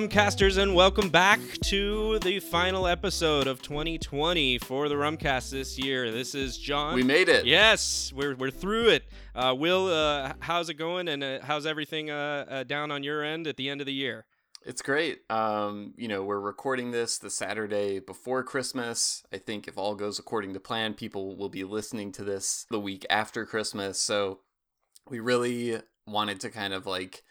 Rumcasters, and welcome back to the final episode of 2020 for the Rumcast this year. This is John. We made it. Yes, we're, we're through it. Uh, Will, uh, how's it going, and uh, how's everything uh, uh, down on your end at the end of the year? It's great. Um, you know, we're recording this the Saturday before Christmas. I think if all goes according to plan, people will be listening to this the week after Christmas. So we really wanted to kind of like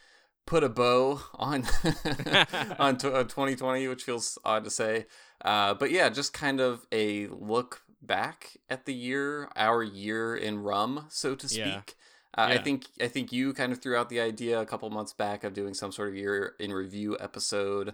put a bow on on t- uh, 2020, which feels odd to say. Uh, but yeah, just kind of a look back at the year, our year in rum, so to speak. Yeah. Uh, I think I think you kind of threw out the idea a couple months back of doing some sort of year in review episode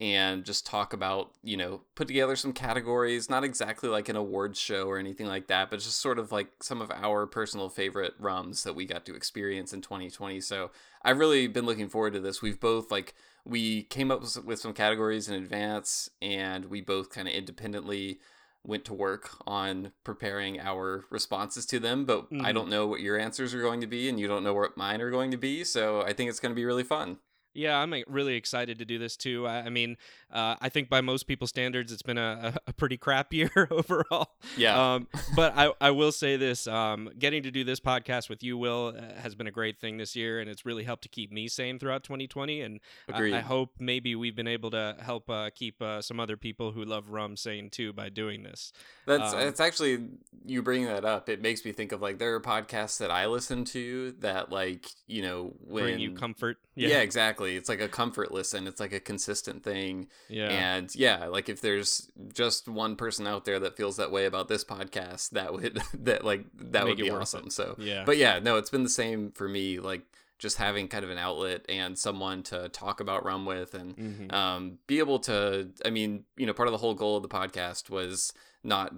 and just talk about you know put together some categories not exactly like an awards show or anything like that but just sort of like some of our personal favorite rums that we got to experience in 2020 so i've really been looking forward to this we've both like we came up with some categories in advance and we both kind of independently went to work on preparing our responses to them but i Mhm. don't know what your answers are going to be and you don't know what mine are going to be so i think it's going to be really fun Yeah, I'm uh, really excited to do this too. I, I mean, uh, I think by most people's standards, it's been a, a, pretty crap year overall. yeah Um, but I, I will say this: um, getting to do this podcast with you, Will, uh, has been a great thing this year, and it's really helped to keep me sane throughout 2020. And I, I hope maybe we've been able to help uh, keep uh, some other people who love rum sane too by doing this. That's Um, it's actually you bringing that up. It makes me think of like there are podcasts that I listen to that like you know when Bring you comfort. yeah. exactly. It's like a comfort listen. It's like a consistent thing. yeah. And yeah, like if there's just one person out there that feels that way about this podcast, that would that like that Make would be awesome. it. So Yeah. but yeah, no, it's been the same for me. Like just having kind of an outlet and someone to talk about rum with and Mhm. um, be able to i mean you know part of the whole goal of the podcast was not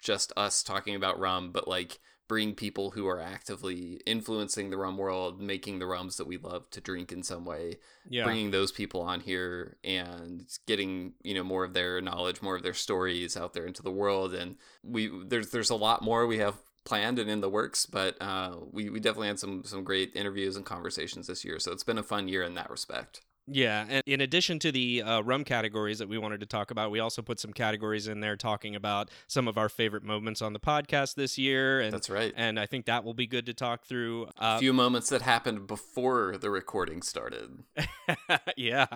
just us talking about rum but like bring people who are actively influencing the rum world making the rums that we love to drink in some way yeah. bringing those people on here and getting you know more of their knowledge more of their stories out there into the world. And we there's there's a lot more we have planned and in the works but uh, we, we definitely had some some great interviews and conversations this year. So it's been a fun year in that respect Yeah, and in addition to the uh, rum categories that we wanted to talk about, we also put some categories in there talking about some of our favorite moments on the podcast this year, and that's right and I think that will be good to talk through. a Uh, few moments that happened before the recording started. yeah,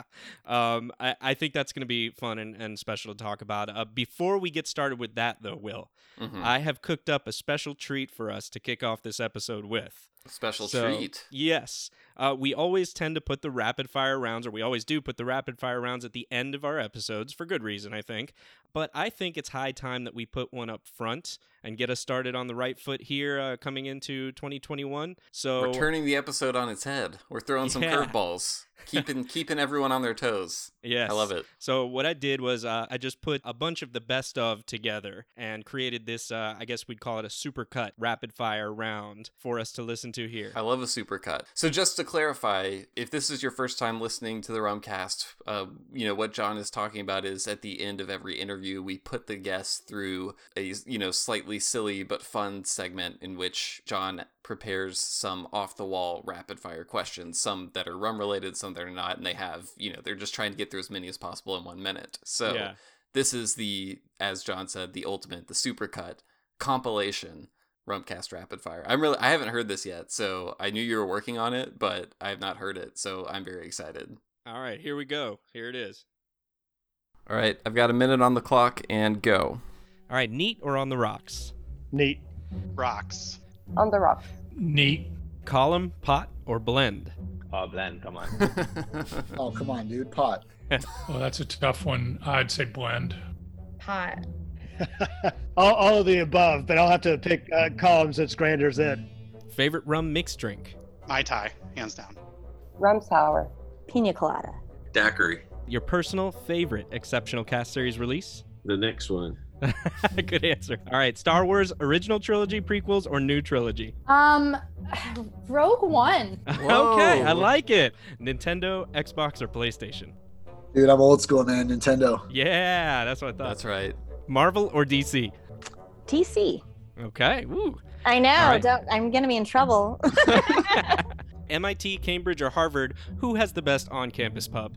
um, I, I think that's going to be fun and, and special to talk about. Uh, before we get started with that, though, Will, Mhm. I have cooked up a special treat for us to kick off this episode with. Special So, treat. Yes. Uh, we always tend to put the rapid fire rounds, or we always do put the rapid fire rounds at the end of our episodes for good reason, I think. But I think it's high time that we put one up front and get us started on the right foot here uh, coming into 2021. So, We're turning the episode on its head. We're throwing some curveballs, keeping keeping everyone on their toes. yes. I love it. So what I did was uh, I just put a bunch of the best of together and created this. Uh, I guess we'd call it a supercut rapid fire round for us to listen to here. I love a supercut. So just to clarify, if this is your first time listening to the Rumcast, uh, you know what John is talking about is at the end of every interview, we put the guests through a you know slightly silly but fun segment in which John prepares some off the wall rapid fire questions, some that are rum related, some that are not, and they have you know they're just trying to get through as many as possible in one minute. So yeah. this is the as John said the ultimate, the supercut compilation. Rumcast Rapid Fire. I'm really I haven't heard this yet, so I knew you were working on it, but I have not heard it, so I'm very excited. All right, here we go. Here it is. All right, I've got a minute on the clock and go. All right, neat or on the rocks? Neat. Rocks. On the rock. Neat. Column, pot, or blend? Oh, blend, come on. Oh, come on, dude. Pot. Well, that's a tough one. I'd say blend. Pot. all, all of the above, but I'll have to pick uh, columns that's grander than. Favorite rum mixed drink? Mai Tai, hands down. Rum sour. Pina colada. Daiquiri. Your personal favorite exceptional cask series release? The next one. Good answer. All right, Star Wars original trilogy, prequels, or new trilogy? Um, Rogue One. okay, I like it. Nintendo, Xbox, or PlayStation? Dude, I'm old school, man. Nintendo. Yeah, that's what I thought. That's right. Marvel or DC? DC. Okay, woo. I know. All right. Don't, I'm gonna be in trouble. MIT, Cambridge, or Harvard, who has the best on campus pub?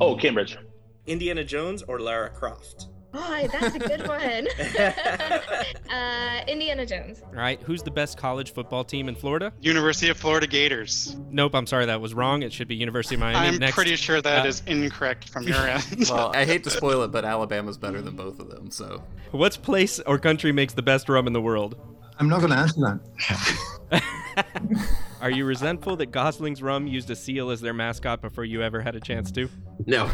Oh, Cambridge. Indiana Jones or Lara Croft? Oh, that's a good one. uh, Indiana Jones. All right, who's the best college football team in Florida? University of Florida Gators. Nope, I'm sorry, that was wrong. It should be University of Miami. I'm Next. pretty sure that Uh, is incorrect from your end. Well, I hate to spoil it, but Alabama's better than both of them. So What's place or country makes the best rum in the world? I'm not going to answer that. Are you resentful that Gosling's Rum used a seal as their mascot before you ever had a chance to? No.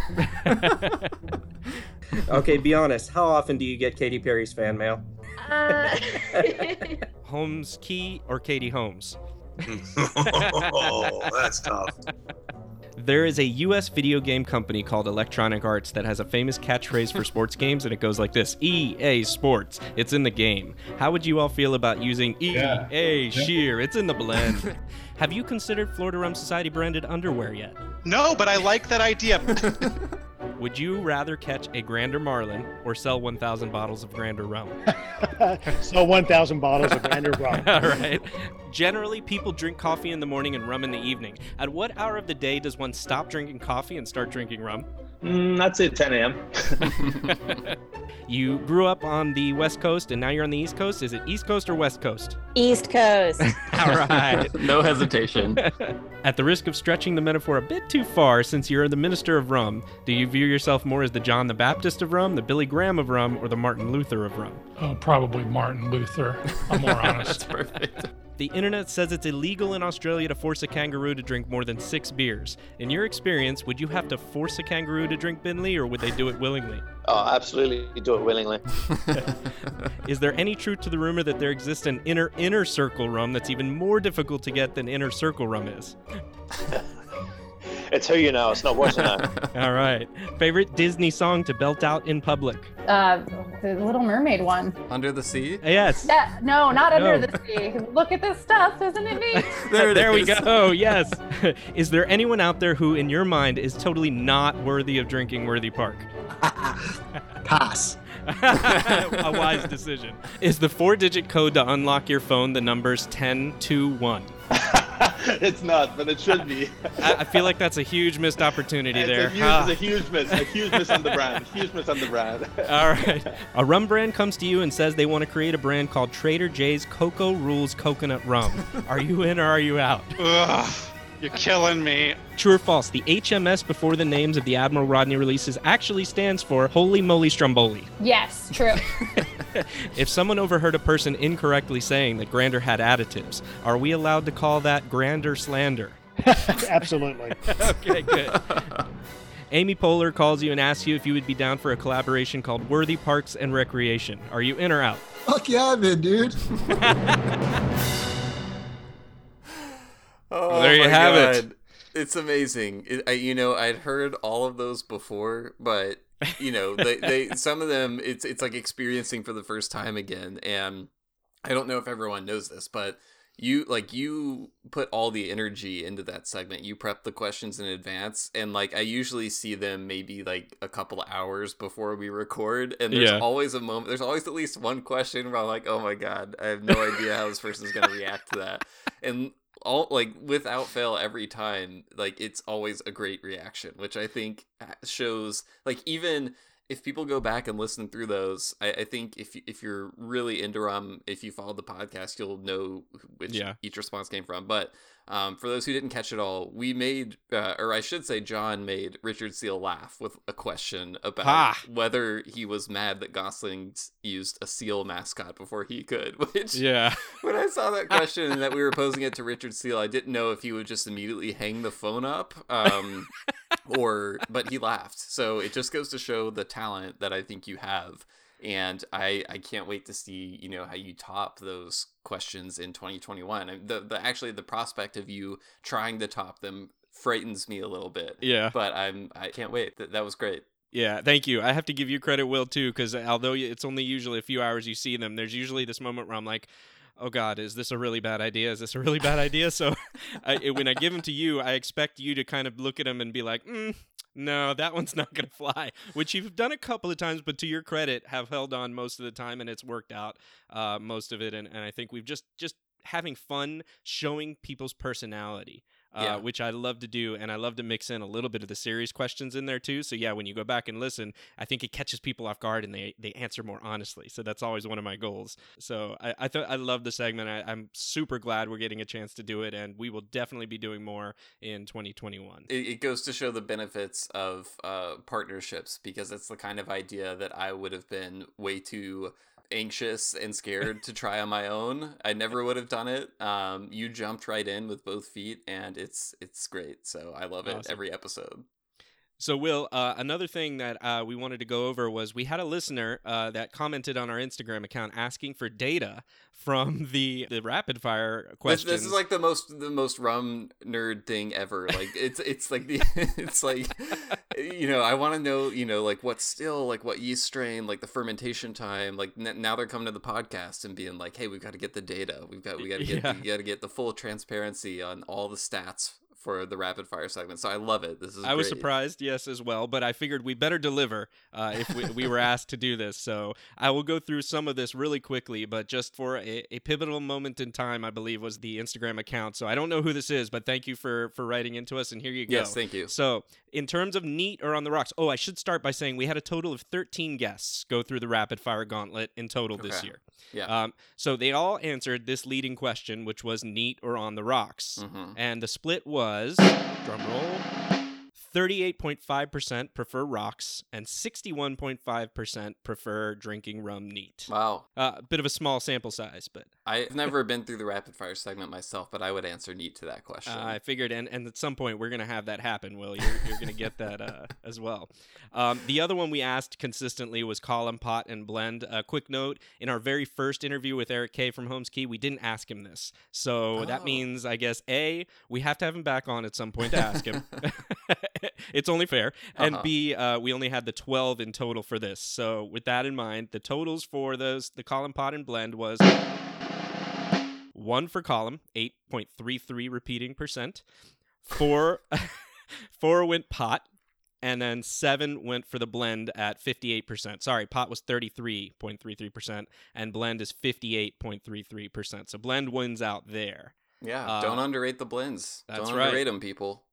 Okay, be honest. How often do you get Katy Perry's fan mail? Uh, Holmes Cay or Katie Holmes? oh, that's tough. There is a US video game company called Electronic Arts that has a famous catchphrase for sports games, and it goes like this EA Sports, it's in the game. How would you all feel about using EA Yeah. Sheer? It's in the blend. Have you considered Florida Rum Society branded underwear yet? no, but I like that idea. Would you rather catch a Grander Marlin or sell 1,000 bottles of Grander rum? so 1,000 bottles of Grander rum. All right. Generally, people drink coffee in the morning and rum in the evening. At what hour of the day does one stop drinking coffee and start drinking rum? Mm, I'd say 10 a.m. you grew up on the West Coast and now you're on the East Coast. Is it East Coast or West Coast? East Coast. All right. no hesitation. At the risk of stretching the metaphor a bit too far, since you're the minister of rum, do you view yourself more as the John the Baptist of rum, the Billy Graham of rum, or the Martin Luther of rum? Oh, probably Martin Luther. I'm more honest. Perfect. The internet says it's illegal in Australia to force a kangaroo to drink more than six beers. In your experience, would you have to force a kangaroo to drink Beenleigh, or would they do it willingly? Oh, absolutely. You do it willingly. Is there any truth to the rumor that there exists an inner inner circle rum that's even more difficult to get than inner circle rum is? It's who you know. It's not what you know. All right. Favorite Disney song to belt out in public? Uh, the Little Mermaid one. Under the sea. Yes. Uh, no, not under No. the sea. Look at this stuff, isn't it neat? There it there we is. go. Yes. is there anyone out there who, in your mind, is totally not worthy of drinking Worthy Park? Pass. a wise decision. Is the four-digit code to unlock your phone the numbers 1021? it's not, but it should be. I, I feel like that's a huge missed opportunity It's there. a huge, Ah. it's a huge miss. A huge miss on the brand. A Huge miss on the brand. All right. A rum brand comes to you and says they want to create a brand called Trader Joe's Cocoa Rules Coconut Rum. Are you in or are you out? Ugh, you're killing me. True or false? The HMS before the names of the Admiral Rodney releases actually stands for Holy Moly Stromboli. yes, true. If someone overheard a person incorrectly saying that Grander had additives, are we allowed to call that Grander slander? Absolutely. okay, good. Amy Poehler calls you and asks you if you would be down for a collaboration called Worthy Parks and Recreation. Are you in or out? Fuck yeah, I'm in, dude. Oh, there you have it. God. It's amazing. It, I, you know, I'd heard all of those before, but you know, they, they some of them it's it's like experiencing for the first time again. And I don't know if everyone knows this, but you like you put all the energy into that segment. You prep the questions in advance, and like I usually see them maybe like a couple hours before we record, and there's Yeah. always a moment. There's always at least one question where I'm like, oh my god, I have no idea how this person's gonna react to that, and all like without fail every time like it's always a great reaction which i think shows like even if people go back and listen through those i, I think if if you're really into rum if you follow the podcast you'll know which Yeah. each response came from but um, for those who didn't catch it all we made uh, or i should say john made richard seal laugh with a question about whether he was mad that gosling used a seal mascot before he could which Yeah. when I saw that question and that we were posing it to Richard Seal, I didn't know if he would just immediately hang the phone up, um, or but he laughed. So it just goes to show the talent that I think you have, and I I can't wait to see you know how you top those questions in 2021. The the actually the prospect of you trying to top them frightens me a little bit. Yeah. but I'm I can't wait. That that was great. Yeah, thank you. I have to give you credit, Will, too, because although it's only usually a few hours you see them, there's usually this moment where I'm like, oh God, is this a really bad idea? Is this a really bad idea? So I, when I give them to you, I expect you to kind of look at them and be like, mm, no, that one's not going to fly, which you've done a couple of times, but to your credit, have held on most of the time and it's worked out uh, most of it. And, and I think we've just, just having fun showing people's personality. Uh, which I love to do, and I love to mix in a little bit of the series questions in there too. So yeah, when you go back and listen, I think it catches people off guard and they they answer more honestly. So that's always one of my goals. So I I thought I love the segment. I, I'm super glad we're getting a chance to do it, and we will definitely be doing more in 2021. it, it goes to show the benefits of uh, partnerships because it's the kind of idea that I would have been way too anxious and scared to try on my own. I never would have done it. Um, you jumped right in with both feet, and it's it's great. So I love it Awesome. every episode. So, Will, uh, another thing that uh, we wanted to go over was we had a listener uh, that commented on our Instagram account asking for data from the the rapid fire This, questions. this is like the most the most rum nerd thing ever. Like it's it's like the it's like you know I want to know you know like what still like what yeast strain like the fermentation time like n- now they're coming to the podcast and being like hey we've got to get the data we've got we got to get Yeah. we got to get the full transparency on all the stats for the rapid fire segment. So I love it. This is I was surprised, yes, as well, but I figured we better deliver uh, if we, we were asked to do this. So I will go through some of this really quickly, but just for a, a pivotal moment in time, I believe was the Instagram account. So I don't know who this is, but thank you for for writing into us, and here you go. Yes, thank you. So in terms of neat or on the rocks, oh, I should start by saying we had a total of 13 guests go through the rapid fire gauntlet in total this year. Yeah. Um, so they all answered this leading question, which was neat or on the rocks. Mhm. And the split was, drum roll, 38.5% prefer rocks and 61.5% prefer drinking rum neat. Wow. Uh, a bit of a small sample size, but I've never been through the rapid fire segment myself, but I would answer neat to that question. Uh, I figured, and, and at some point we're going to have that happen, Will. You're, you're going to get that uh, as well. Um, the other one we asked consistently was column, pot, and blend. A quick note in our very first interview with Eric Kaye from Holmes Cay, we didn't ask him this. So that Oh. means, I guess, A, we have to have him back on at some point to ask him. it's only fair. And Uh-huh. B, uh, we only had the 12 in total for this. So with that in mind, the totals for those, the column, pot, and blend was one for column, 8.33 repeating percent. Four, four went pot, and then seven went for the blend at 58%. Sorry, pot was 33.33%, and blend is 58.33%. So blend wins out there. yeah, don't uh, underrate the blends. that's don't right. underrate them, people.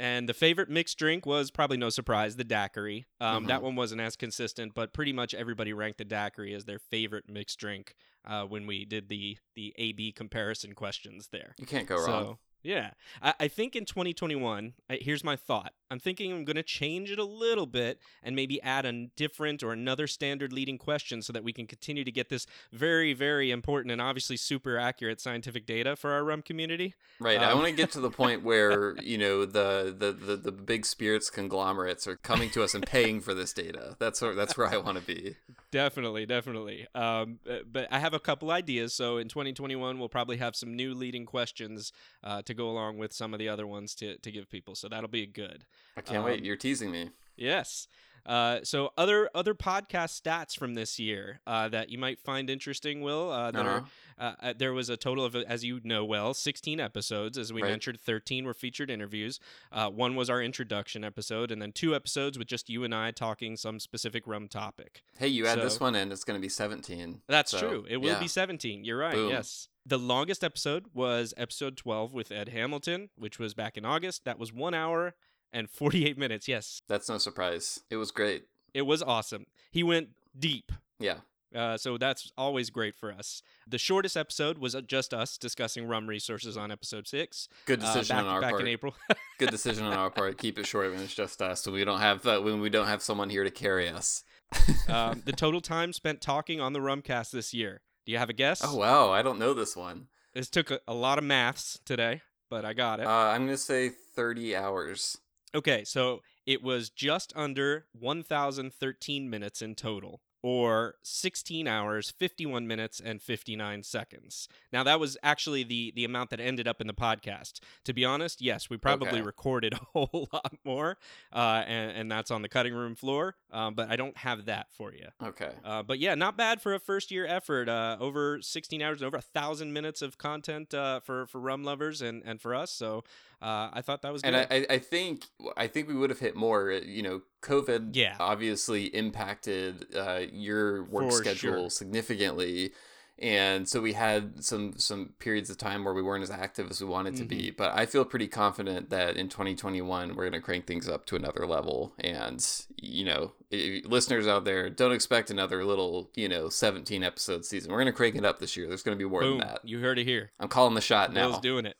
And the favorite mixed drink was probably no surprise, the daiquiri. Um, That Mhm. one wasn't as consistent, but pretty much everybody ranked the daiquiri as their favorite mixed drink uh, when we did the the A/B comparison questions there. You can't go wrong. Yeah, I, I think in 2021, I, here's my thought. I'm thinking I'm going to change it a little bit and maybe add a different or another standard leading question so that we can continue to get this very, very important and obviously super accurate scientific data for our rum community. Right. I Um, want to get to the point where you know the, the the the big spirits conglomerates are coming to us and paying for this data. That's where that's where I want to be. Definitely, definitely. Um, uh, but I have a couple ideas. So in 2021, we'll probably have some new leading questions uh, to go along with some of the other ones to, to give people. So that'll be good. I can't wait. Um, You're teasing me. Yes. Uh, so other other podcast stats from this year uh, that you might find interesting, Will. Uh, that Uh-huh. are, uh, uh, there was a total of, as you know well, 16 episodes. As we Right. mentioned, 13 were featured interviews. Uh, one was our introduction episode, and then two episodes with just you and I talking some specific rum topic. Hey, you add this one in, it's going to be 17. That's So, true. It will yeah. be 17. You're right. Boom. Yes. The longest episode was episode 12 with Ed Hamilton, which was back in August. That was one hour and 48 minutes. Yes. That's no surprise. It was great. It was awesome. He went deep. Yeah. Uh, so that's always great for us. The shortest episode was uh, just us discussing rum resources on episode six. Good uh, decision back, on our part back part. in April. Good decision on our part. Keep it short when it's just us, so we don't have uh, when we don't have someone here to carry us. um, the total time spent talking on the Rumcast this year. Do you have a guess? Oh wow, I don't know this one. This took a, a lot of maths today, but I got it. Uh, I'm gonna say 30 hours. Okay, so it was just under 1,013 minutes in total, or 16 hours, 51 minutes, and 59 seconds. Now, that was actually the, the amount that ended up in the podcast. To be honest, yes, we probably Okay. recorded a whole lot more, uh, and, and that's on the cutting room floor, um, but I don't have that for you. Okay. Uh, but yeah, not bad for a first year effort. Uh, over 16 hours, over a thousand minutes of content uh, for for rum lovers and, and for us. So uh, I thought that was good. And I, I think I think we would have hit more. uh, You know, COVID Yeah. obviously impacted uh, your work For schedule sure. significantly, and so we had some some periods of time where we weren't as active as we wanted to Mm-hmm. be. But I feel pretty confident that in 2021 we're going to crank things up to another level. And you know, i listeners out there, don't expect another little you know 17 episode season. We're going to crank it up this year. There's going to be more Boom. than that. You heard it here. I'm calling the shot now. Will's doing it.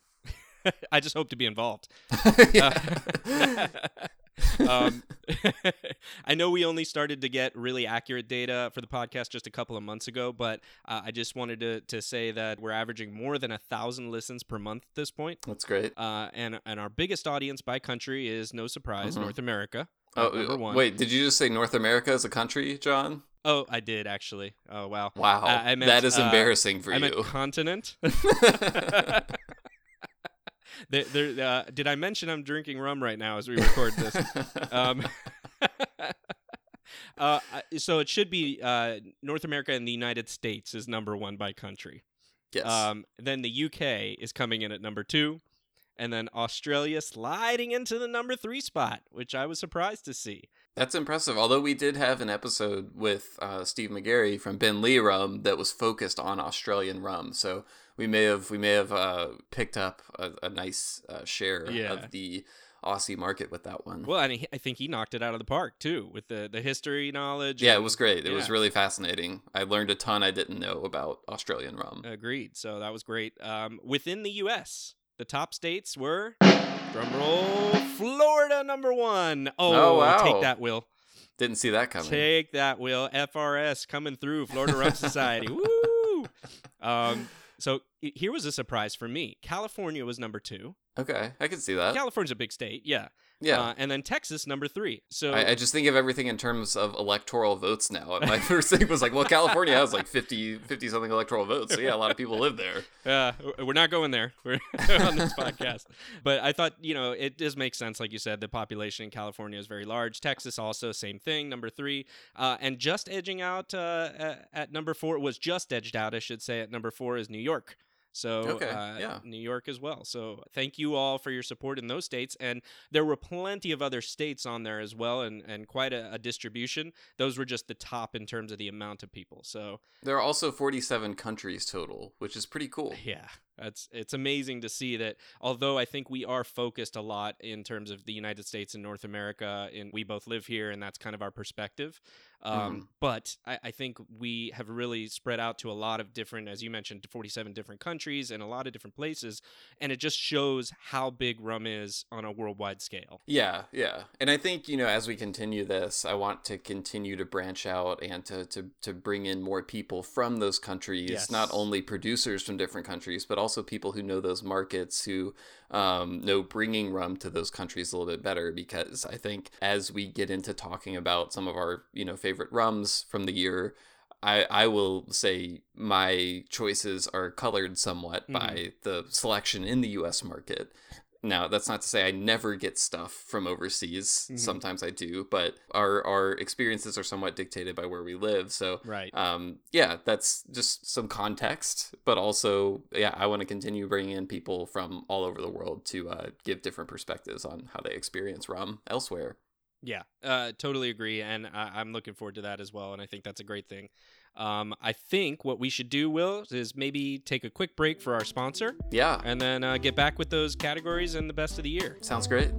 I just hope to be involved. Uh, um, I know we only started to get really accurate data for the podcast just a couple of months ago, but uh, I just wanted to, to say that we're averaging more than a thousand listens per month at this point. That's great. Uh, and and our biggest audience by country is no surprise Mhm. North America. Oh, number one. wait, did you just say North America as a country, John? Oh, I did actually. Oh wow. Wow, Uh, I meant, that is uh, embarrassing for I you. meant continent. There- there, uh, did I mention I'm drinking rum right now as we record this? um, uh, so it should be uh, North America and the United States is number one by country. yes. Um, then the UK is coming in at number two, and then Australia sliding into the number three spot, which I was surprised to see. That's impressive. Although we did have an episode with uh, Steve McGarry from Beenleigh Rum that was focused on Australian rum, so we may have we may have uh, picked up a, a nice uh, share Yeah. of the Aussie market with that one. Well, and he, I think he knocked it out of the park too with the the history knowledge. yeah, it was great. It was really fascinating. I learned a ton I didn't know about Australian rum. Agreed. So that was great. Um, within the U.S., the top states were drum roll, Florida number one. Oh, Oh, wow. take that, Will. Didn't see that coming. Take that, Will. FRS coming through, Florida Rum Society. Woo! Um, so here was a surprise for me. California was number two. okay, I can see that. California's a big state, yeah. Yeah. Uh, and then Texas number three. So I, I just think of everything in terms of electoral votes now. And my first thing was like, well, California has like 50, 50 something electoral votes. So yeah, a lot of people live there. Uh, we're not going there. We're on this podcast. But I thought, you know, it does make sense. Like you said, the population in California is very large. Texas also, same thing, number three. Uh, and just edging out uh, at, at number four was just edged out, I should say, at number four is New York. So Okay, uh, yeah. New York as well. So thank you all for your support in those states. And there were plenty of other states on there as well, and, and quite a, a distribution. Those were just the top in terms of the amount of people. So There are also 47 countries total, which is pretty cool. yeah, that's it's amazing to see that. Although I think we are focused a lot in terms of the United States and North America, and we both live here, and that's kind of our perspective. Um, Mhm. But I, I think we have really spread out to a lot of different, as you mentioned, 47 different countries and a lot of different places, and it just shows how big rum is on a worldwide scale. Yeah, yeah. And I think, you know, as we continue this, I want to continue to branch out and to to, to bring in more people from those countries, Yes. not only producers from different countries, but also people who know those markets, who um, know bringing rum to those countries a little bit better. Because I think as we get into talking about some of our, you know, favorite rums from the year, I, I will say my choices are colored somewhat Mhm. by the selection in the US market. Now, that's not to say I never get stuff from overseas. Mhm. Sometimes I do, but our our experiences are somewhat dictated by where we live. So, Right. um, yeah, that's just some context. But also, yeah, I want to continue bringing in people from all over the world to uh, give different perspectives on how they experience rum elsewhere. Yeah, uh, totally agree, and I- I'm looking forward to that as well. And I think that's a great thing. Um, I think what we should do, Will, is maybe take a quick break for our sponsor, Yeah, and then uh, get back with those categories and the best of the year. sounds great.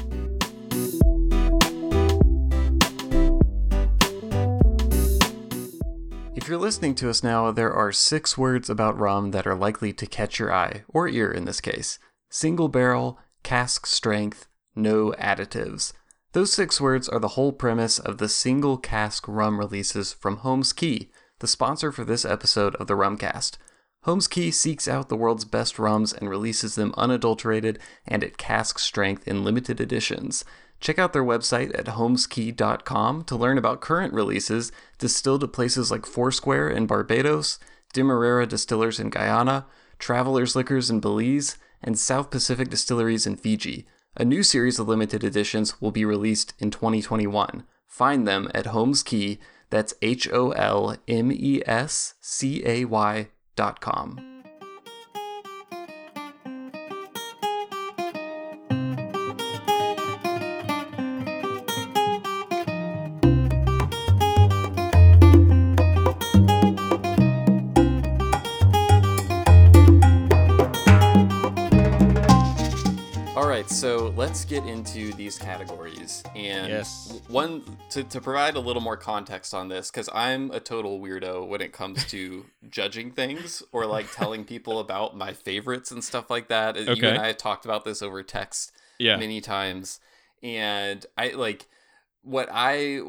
If you're listening to us now, there are six words about rum that are likely to catch your eye, or ear in this case single barrel, cask strength, no additives. Those six words are the whole premise of the single cask rum releases from Holmes Cay, the sponsor for this episode of the Rumcast. Holmes Cay seeks out the world's best rums and releases them unadulterated and at cask strength in limited editions. Check out their website at holmescay.com to learn about current releases distilled at places like Foursquare in Barbados, Demerara Distillers in Guyana, Travelers Liquors in Belize, and South Pacific Distilleries in Fiji. A new series of limited editions will be released in 2021. Find them at Holmes Cay, that's H O L M E S C A Y dot com. So let's get into these categories. And Yes. one to, to provide a little more context on this, because I'm a total weirdo when it comes to judging things or like telling people about my favorites and stuff like that. Okay. You and I have talked about this over text Yeah. many times. And I like what I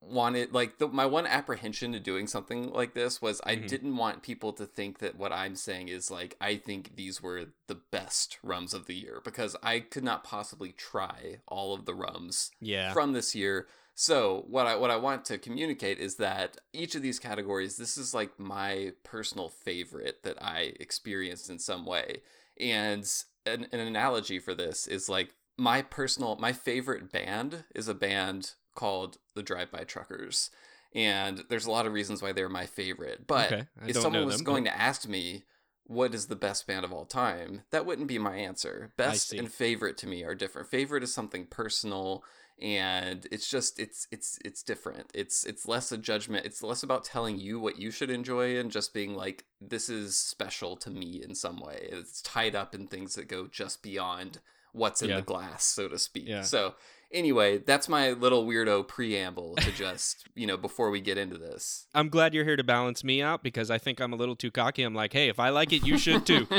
wanted like the, my one apprehension to doing something like this was I Mhm. didn't want people to think that what I'm saying is like I think these were the best rums of the year because I could not possibly try all of the rums Yeah. from this year. So what I what I want to communicate is that each of these categories, this is like my personal favorite that I experienced in some way. And an, an analogy for this is like my personal my favorite band is a band called the Drive By Truckers. And there's a lot of reasons why they're my favorite. But Okay, if someone was them, going but- to ask me what is the best band of all time, that wouldn't be my answer. Best and favorite to me are different. Favorite is something personal and it's just it's it's it's different. It's it's less a judgment. It's less about telling you what you should enjoy and just being like this is special to me in some way. It's tied up in things that go just beyond what's in Yeah. the glass, so to speak. Yeah. So anyway, that's my little weirdo preamble to just, you know, before we get into this. I'm glad you're here to balance me out because I think I'm a little too cocky. I'm like, hey, if I like it, you should too.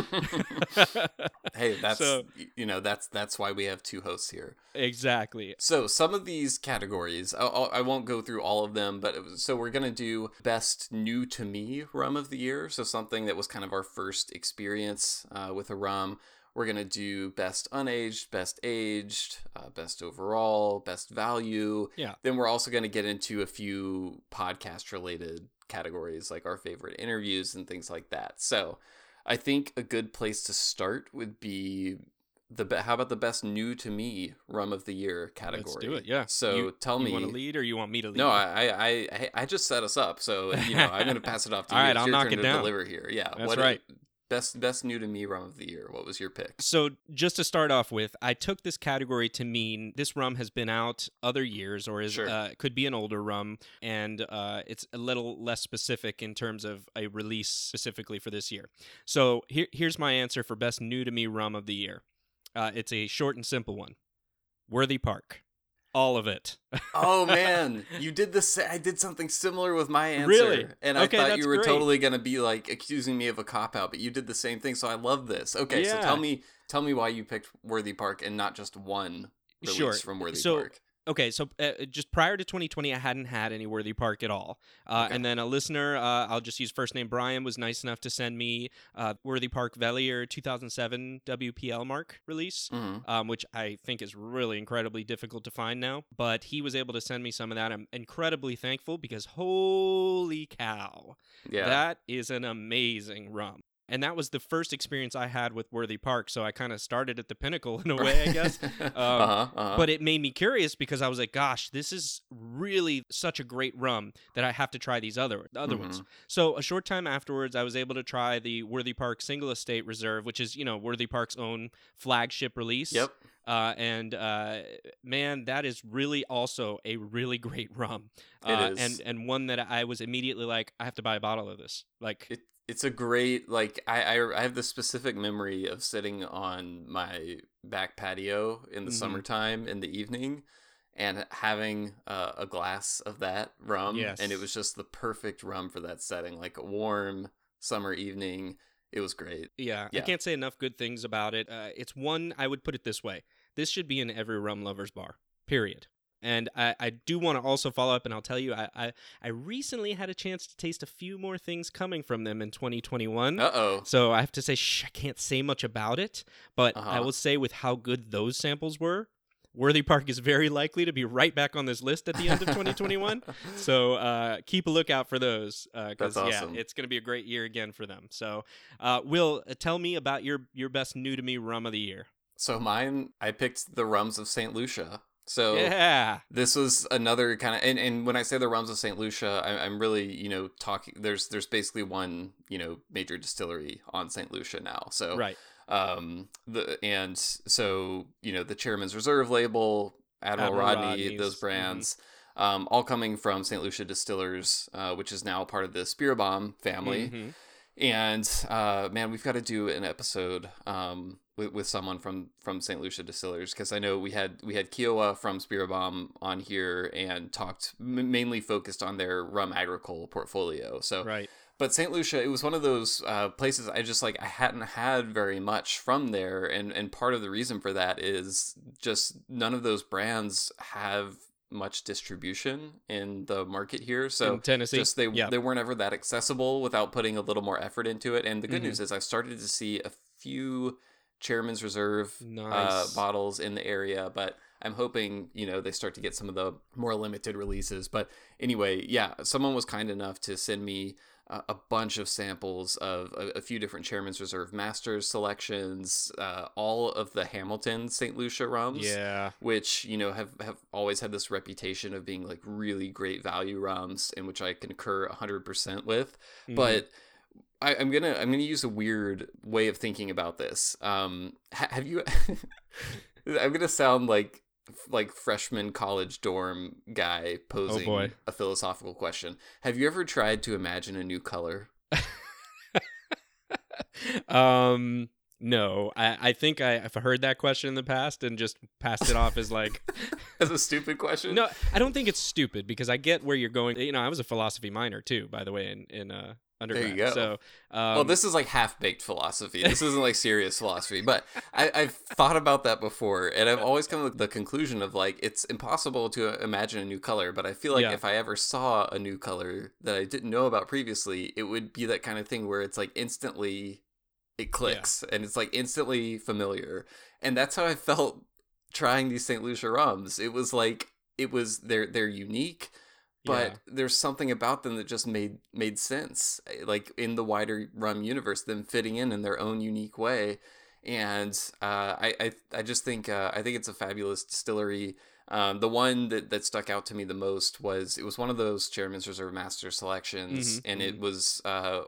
Hey, that's So- you know, that's that's why we have two hosts here. exactly. So some of these categories, I'll- I won't go through all of them, but was, so we're gonna do best new to me rum of the year. So something that was kind of our first experience uh, with a rum. We're gonna do best unaged, best aged, uh, best overall, best value. Yeah. Then we're also gonna get into a few podcast related categories like our favorite interviews and things like that. So I think a good place to start would be the be- how about the best new to me rum of the year category? Let's do it. Yeah. So You- tell you me. You want to lead or you want me to lead? no, I, I I I just set us up, so you know I'm gonna pass it off to All you. right, It's I'll knock it to down. deliver here. Yeah, That's what right. Best best new to me rum of the year. What was your pick? So, just to start off with, I took this category to mean this rum has been out other years, or is Sure. uh, could be an older rum, and uh, it's a little less specific in terms of a release specifically for this year. So, here, here's my answer for best new to me rum of the year. Uh, it's a short and simple one. Worthy Park, all of it. oh man, you did this. I did something similar with my answer, Really? and I Okay, thought you were great. totally gonna be like accusing me of a cop out, but you did the same thing. So I love this. Okay, so tell me, tell me why you picked Worthy Park and not just one release Sure. from Worthy so, Park. Okay, so uh, just prior to 2020, I hadn't had any Worthy Park at all. Uh, Okay. And then a listener, uh, I'll just use first name Brian, was nice enough to send me uh, Worthy Park Velier 2007 WPL mark release, Mhm. um, which I think is really incredibly difficult to find now. But he was able to send me some of that. I'm incredibly thankful because holy cow, Yeah. that is an amazing rum. And that was the first experience I had with Worthy Park, so I kind of started at the pinnacle in a way, I guess. Um, Uh-huh, uh-huh. But it made me curious because I was like, "Gosh, this is really such a great rum that I have to try these other other ones." Mhm. So a short time afterwards, I was able to try the Worthy Park Single Estate Reserve, which is you know Worthy Park's own flagship release. Yep. Uh, and uh, man, that is really also a really great rum. It uh, is. and and one that I was immediately like, I have to buy a bottle of this. Like, It, it's a great like I, I I have the specific memory of sitting on my back patio in the Mhm. summertime in the evening and having uh, a glass of that rum and it was just the perfect rum for that setting like a warm summer evening it was great Yeah, I can't say enough good things about it. Uh, it's one I would put it this way: this should be in every rum lovers bar. Period. And I, I do want to also follow up, and I'll tell you, I, I I recently had a chance to taste a few more things coming from them in 2021. uh-oh So I have to say, shh, I can't say much about it, but I Uh-huh. will say with how good those samples were, Worthy Park is very likely to be right back on this list at the end of 2021. so uh, keep a lookout for those because That's awesome. yeah, it's going to be a great year again for them. So, uh, Will, uh, tell me about your your best new to me rum of the year. so mine I picked the rums of St. Lucia so yeah, this was another kind of and, and when i say the realms of st lucia I, i'm really you know talking there's there's basically one you know major distillery on st lucia now so right. um the and so you know the chairman's reserve label admiral, Admiral rodney Rodney's, those mhm. brands um all coming from st lucia distillers uh, which is now part of the Spiribam family Mhm. And uh, man, we've got to do an episode um, with, with someone from from St. Lucia Distillers because I know we had we had Kiowa from Spiribam on here and talked m- mainly focused on their rum agricole portfolio. So right. But St. Lucia, it was one of those uh, places I just like I hadn't had very much from there, and and part of the reason for that is just none of those brands have much distribution in the market here. So In Tennessee? just they Yeah. they weren't ever that accessible without putting a little more effort into it. And the good Mhm. news is I've started to see a few Chairman's Reserve uh, bottles in the area, but I'm hoping you know they start to get some of the more limited releases. But anyway, yeah, someone was kind enough to send me a, a bunch of samples of a, a few different Chairman's Reserve Masters selections, uh, all of the Hamilton St. Lucia rums Yeah. which you know have have always had this reputation of being like really great value rums, in which I concur hundred percent with. Mhm. But I, I'm gonna I'm gonna use a weird way of thinking about this. Um, ha- have you? I'm gonna sound like like freshman college dorm guy posing boy. a philosophical question. Have you ever tried to imagine a new color? um no I, I think I, i've heard that question in the past and just passed it off as like That's a stupid question. no i don't think it's stupid because i get where you're going you know i was a philosophy minor too by the way in in uh undergrad There you go. so um, well, this is like half baked philosophy. This isn't like serious philosophy, but I, I've thought about that before, and I've always come to the conclusion of like it's impossible to imagine a new color. But I feel like Yeah. if I ever saw a new color that I didn't know about previously, it would be that kind of thing where it's like instantly it clicks and it's like instantly familiar, and that's how I felt trying these St. Lucia rums. It was like it was they're they're unique but Yeah. there's something about them that just made made sense eh, like in the wider rum universe them fitting in in their own unique way and uh, I, I I just think uh, I think it's a fabulous distillery. Um, the one that, that stuck out to me the most was it was one of those Chairman's Reserve Master selections, Mhm, and it was uh,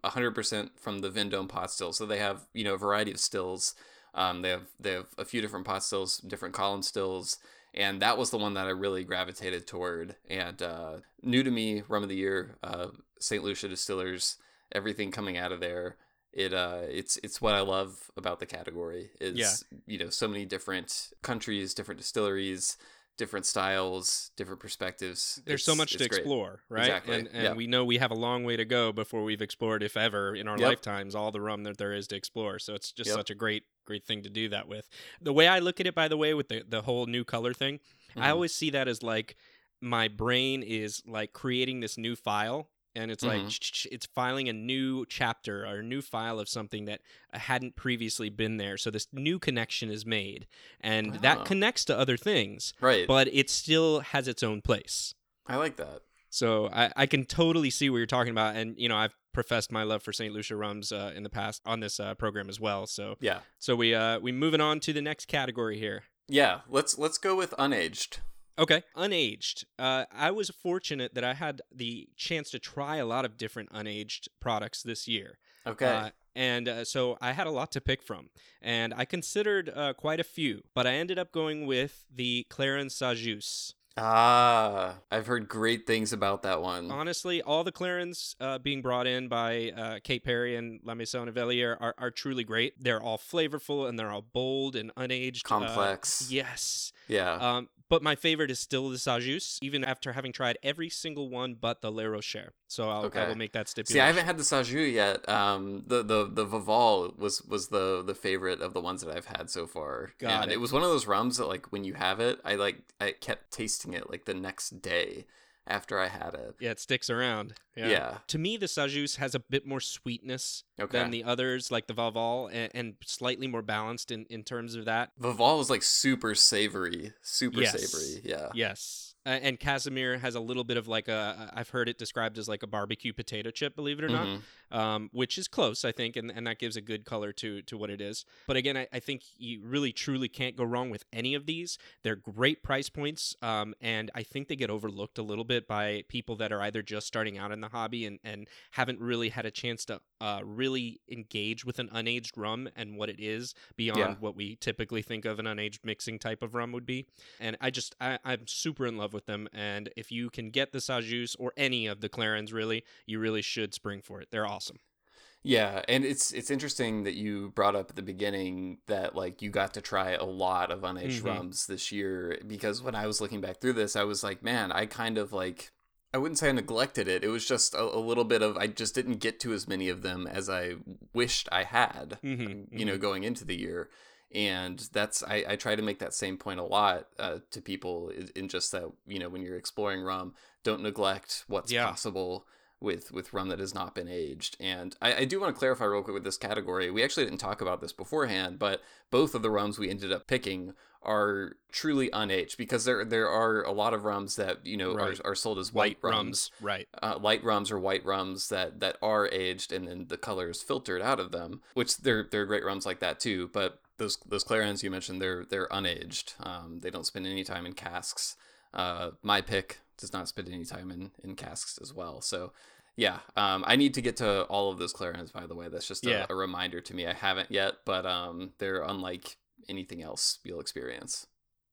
100% from the Vendome pot still. So they have you know a variety of stills. Um, they have they have a few different pot stills, different column stills, and that was the one that I really gravitated toward. And uh, new to me, rum of the year, uh, St. Lucia Distillers, everything coming out of there. It uh, it's it's what I love about the category is Yeah. you know so many different countries, different distilleries, different styles, different perspectives. there's so much to great. explore right Exactly. and, and yeah. we know we have a long way to go before we've explored if ever in our Yep. lifetimes all the rum that there is to explore so it's just Yep. such a great great thing to do that with the way i look at it by the way with the, the whole new color thing I Mhm. always see that as like my brain is like creating this new file and it's like Mhm. ch- ch- it's filing a new chapter or a new file of something that hadn't previously been there so this new connection is made and Ah. that connects to other things Right. but it still has its own place I like that. so I, I can totally see what you're talking about and you know i've professed my love for st lucia rums uh, in the past on this uh, program as well so Yeah. so we uh we moving on to the next category here Yeah. Let's let's go with unaged. Okay, unaged. Uh, I was fortunate that I had the chance to try a lot of different unaged products this year. Okay. Uh, and uh, so I had a lot to pick from. And I considered uh, quite a few, but I ended up going with the Clairin Sajous. ah, I've heard great things about that one. Honestly, all the Clarence uh, being brought in by uh, Kate Perry and La Maison Velier are, are truly great. They're all flavorful and they're all bold and unaged. uh, Complex. yes. yeah. Um, but my favorite is still the Sajous, even after having tried every single one but the Le Rocher. So I'll, I will make that stipulation. See, I haven't had the Sajous yet. Um, the the the Vaval was was the the favorite of the ones that I've had so far. Got and it. it was one of those rums that like when you have it, I like I kept tasting it like the next day after I had it. Yeah, it sticks around. Yeah. Yeah. To me, the Sajous has a bit more sweetness Okay. than the others, like the Vaval, and, and slightly more balanced in, in terms of that. Vaval is like super savory, super Yes. savory. Yeah. Yes. Uh, and Casimir has a little bit of like a, I've heard it described as like a barbecue potato chip, believe it or Mhm. not, um, which is close, I think, and, and that gives a good color to to what it is. But again, I, I think you really truly can't go wrong with any of these. They're great price points, um, and I think they get overlooked a little bit by people that are either just starting out in the hobby and, and haven't really had a chance to uh, really engage with an unaged rum and what it is beyond Yeah. what we typically think of an unaged mixing type of rum would be. And I just I, I'm super in love with them. And if you can get the Sajous or any of the Clairins, really, you really should spring for it. They're awesome. Yeah, and it's it's interesting that you brought up at the beginning that like you got to try a lot of unaged Mhm. rums this year because when I was looking back through this, I was like, man, I kind of like I wouldn't say I neglected it. It was just a, a little bit of I just didn't get to as many of them as I wished I had. Mhm, You know, going into the year. And that's I, I try to make that same point a lot uh, to people in, in just that you know when you're exploring rum, don't neglect what's Yeah. possible with with rum that has not been aged. And I, I do want to clarify real quick with this category. We actually didn't talk about this beforehand, but both of the rums we ended up picking are truly unaged because there there are a lot of rums that you know Right. are, are sold as white, White rums, rums, right. Uh, light rums or white rums that that are aged and then the color is filtered out of them, which they're they're great rums like that too. But those those Clairins you mentioned they're they're unaged. Um, they don't spend any time in casks. Uh, my pick does not spend any time in in casks as well. So yeah, um, I need to get to all of those Clairins. By the way, that's just a, Yeah. a reminder to me. I haven't yet, but um, they're unlike anything else you'll experience.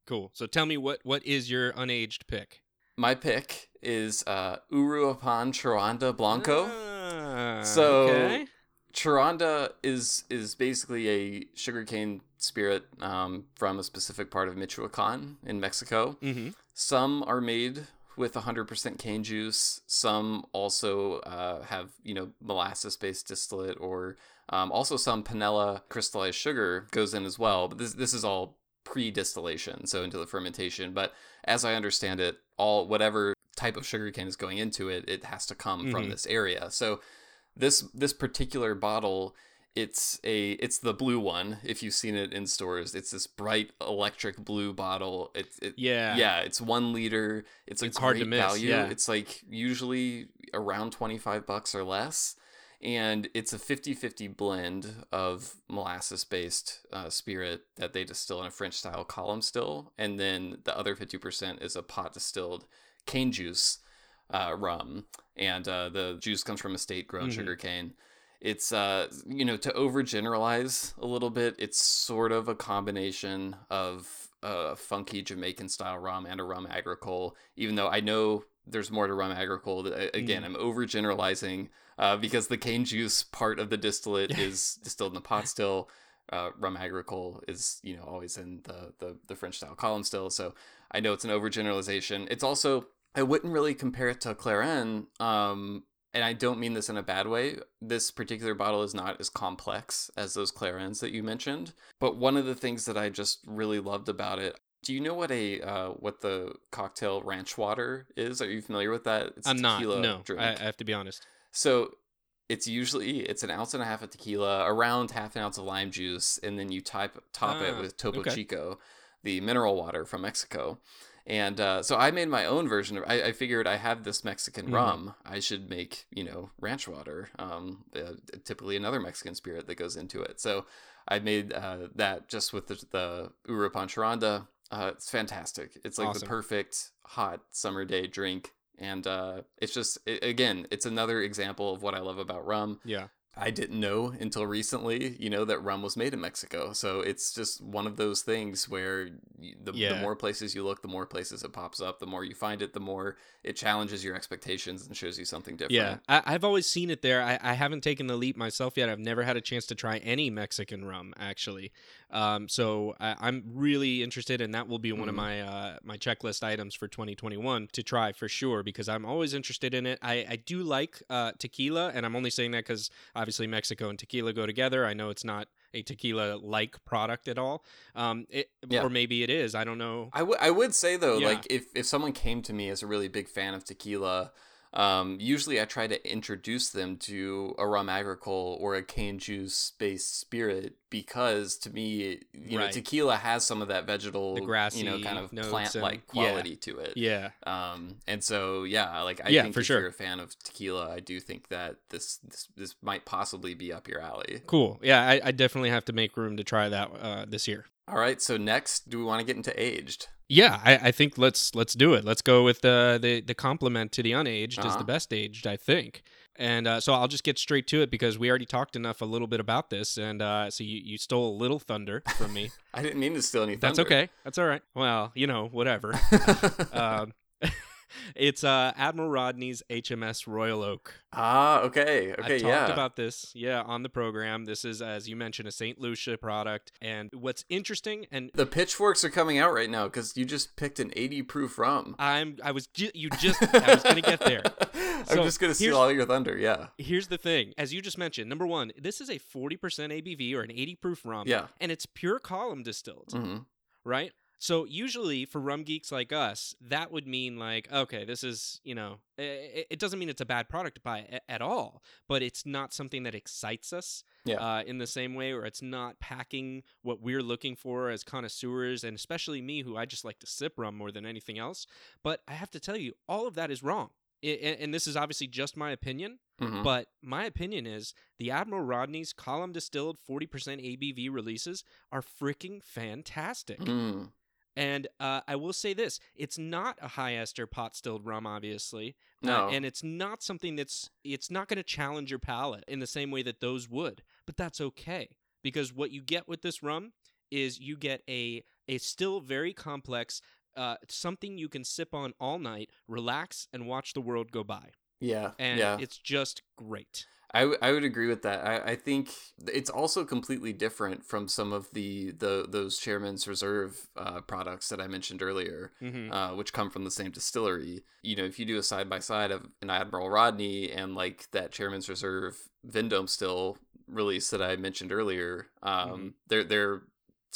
Cool. So tell me what what is your unaged pick? My pick is uh, Uruapan Charanda Blanco. Ah, so okay. Charanda is is basically a sugarcane spirit um, from a specific part of Michoacan in Mexico. Mhm. Some are made with 100% cane juice. Some also uh, have you know molasses based distillate, or um, also some panela crystallized sugar goes in as well. But this this is all pre-distillation, so into the fermentation. But as I understand it, all whatever type of sugarcane is going into it, it has to come from Mhm. this area. So this this particular bottle it's a it's the blue one if you've seen it in stores it's this bright electric blue bottle it's it, Yeah. yeah it's one liter it's a It's great hard to miss, value yeah. it's like usually around 25 bucks or less and it's a 50-50 blend of molasses based uh, spirit that they distill in a french style column still and then the other 50% is a pot distilled cane juice uh, rum, and uh, the juice comes from estate grown Mhm. sugar cane. It's uh, you know to overgeneralize a little bit. It's sort of a combination of a funky Jamaican style rum and a rum agricole. Even though I know there's more to rum agricole. Again, I'm overgeneralizing uh, because the cane juice part of the distillate is distilled in the pot still. Uh, rum agricole is you know always in the the, the French style column still. So I know it's an overgeneralization. It's also I wouldn't really compare it to Clairin, um, and I don't mean this in a bad way. This particular bottle is not as complex as those Clairins that you mentioned. But one of the things that I just really loved about it. Do you know what a uh, what the cocktail ranch water is? Are you familiar with that? It's I'm not. No, drink. I, I have to be honest. So it's usually it's an ounce and a half of tequila, around half an ounce of lime juice, and then you type top it Ah, with Topo okay. Chico, the mineral water from Mexico. And uh, so I made my own version of. I, I figured I have this Mexican Mhm. rum. I should make you know ranch water. Um, uh, typically another Mexican spirit that goes into it. So I made uh, that just with the, the Uruapan Charanda. Uh, it's fantastic. It's like the perfect hot summer day drink. And uh, it's just, i again, it's another example of what I love about rum. Yeah. I didn't know until recently, you know, that rum was made in Mexico. So it's just one of those things where the, the more places you look, the more places it pops up. The more you find it, the more it challenges your expectations and shows you something different. Yeah, I, I've always seen it there. I, I haven't taken the leap myself yet. I've never had a chance to try any Mexican rum, actually. Um, so I, I'm really interested, and that will be one of Mhm. my uh, my checklist items for 2021 to try for sure because I'm always interested in it. I, I do like uh, tequila, and I'm only saying that because obviously Mexico and tequila go together. I know it's not a tequila like product at all, um, it, Yeah. or maybe it is. I don't know. I would I would say though, Yeah. like if if someone came to me as a really big fan of tequila, um, usually I try to introduce them to a rum agricole or a cane juice based spirit because to me, you know, tequila has some of that vegetal, The grassy you know, kind of plant like and- yeah. quality to it. Yeah. Um, and so yeah, like I Yeah, think for if sure. you're a fan of tequila, I do think that this this this might possibly be up your alley. Cool. Yeah, I, I definitely have to make room to try that uh, this year. All right, so next, do we want to get into aged? Yeah, I, I think let's let's do it. Let's go with the the, the complement to the unaged is Uh-huh. the best aged, I think. And uh, so I'll just get straight to it because we already talked enough a little bit about this, and uh, so you, you stole a little thunder from me. I didn't mean to steal any That's okay. That's all right. Well, you know, whatever. um, it's uh, Admiral Rodney's HMS Royal Oak. Ah, okay, okay, talked yeah. about this, yeah, on the program. This is, as you mentioned, a St. Lucia product. And what's interesting, and the pitchforks are coming out right now because you just picked an 80 proof rum. I'm, I was, ju- you just, I was gonna get there. I'm just gonna steal all your thunder. Yeah. Here's the thing, as you just mentioned, number one, this is a 40% ABV or an 80 proof rum. Yeah. And it's pure column distilled, hmm right? So usually for rum geeks like us, that would mean like, okay, this is, you know, it, it doesn't mean it's a bad product to buy a- at all, but it's not something that excites us Yeah. uh, in the same way, or it's not packing what we're looking for as connoisseurs, and especially me, who I just like to sip rum more than anything else. But I have to tell you, all of that is wrong. I- a- and this is obviously just my opinion, Mhm. but my opinion is the Admiral Rodney's column distilled 40% ABV releases are freaking fantastic. Mm. And uh, I will say this: it's not a high ester pot stilled rum, obviously. uh, No. and it's not something that's it's not going to challenge your palate in the same way that those would. But that's okay because what you get with this rum is you get a a still very complex uh, something you can sip on all night, relax, and watch the world go by. Yeah. And yeah. it's just great. I, w- I would agree with that. I, I think it's also completely different from some of the, the those Chairman's Reserve uh, products that I mentioned earlier, Mhm. uh, which come from the same distillery. You know, if you do a side by side of an Admiral Rodney and like that Chairman's Reserve Vendome still release that I mentioned earlier, um, Mhm. they're they're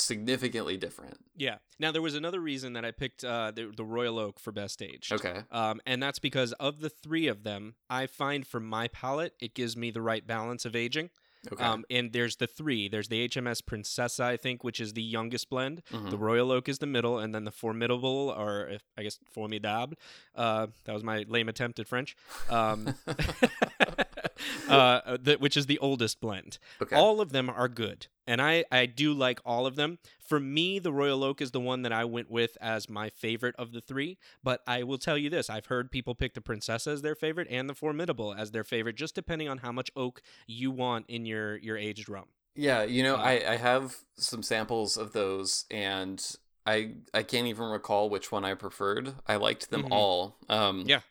significantly different. Yeah. Now there was another reason that I picked uh, the, the Royal Oak for best aged. Okay. Um, and that's because of the three of them, I find for my palate, it gives me the right balance of aging. Okay. Um, and there's the three. There's the HMS Princessa, I think, which is the youngest blend. Mhm. The Royal Oak is the middle, and then the Formidable, or I guess Formidable. Uh, that was my lame attempt at French. Um, uh, the, which is the oldest blend. Okay. All of them are good, and I I do like all of them. For me, the Royal Oak is the one that I went with as my favorite of the three. But I will tell you this: I've heard people pick the Princess as their favorite and the Formidable as their favorite, just depending on how much oak you want in your your aged rum. Yeah, you know, I, I have some samples of those, and I I can't even recall which one I preferred. I liked them Mhm. all. Um, Yeah.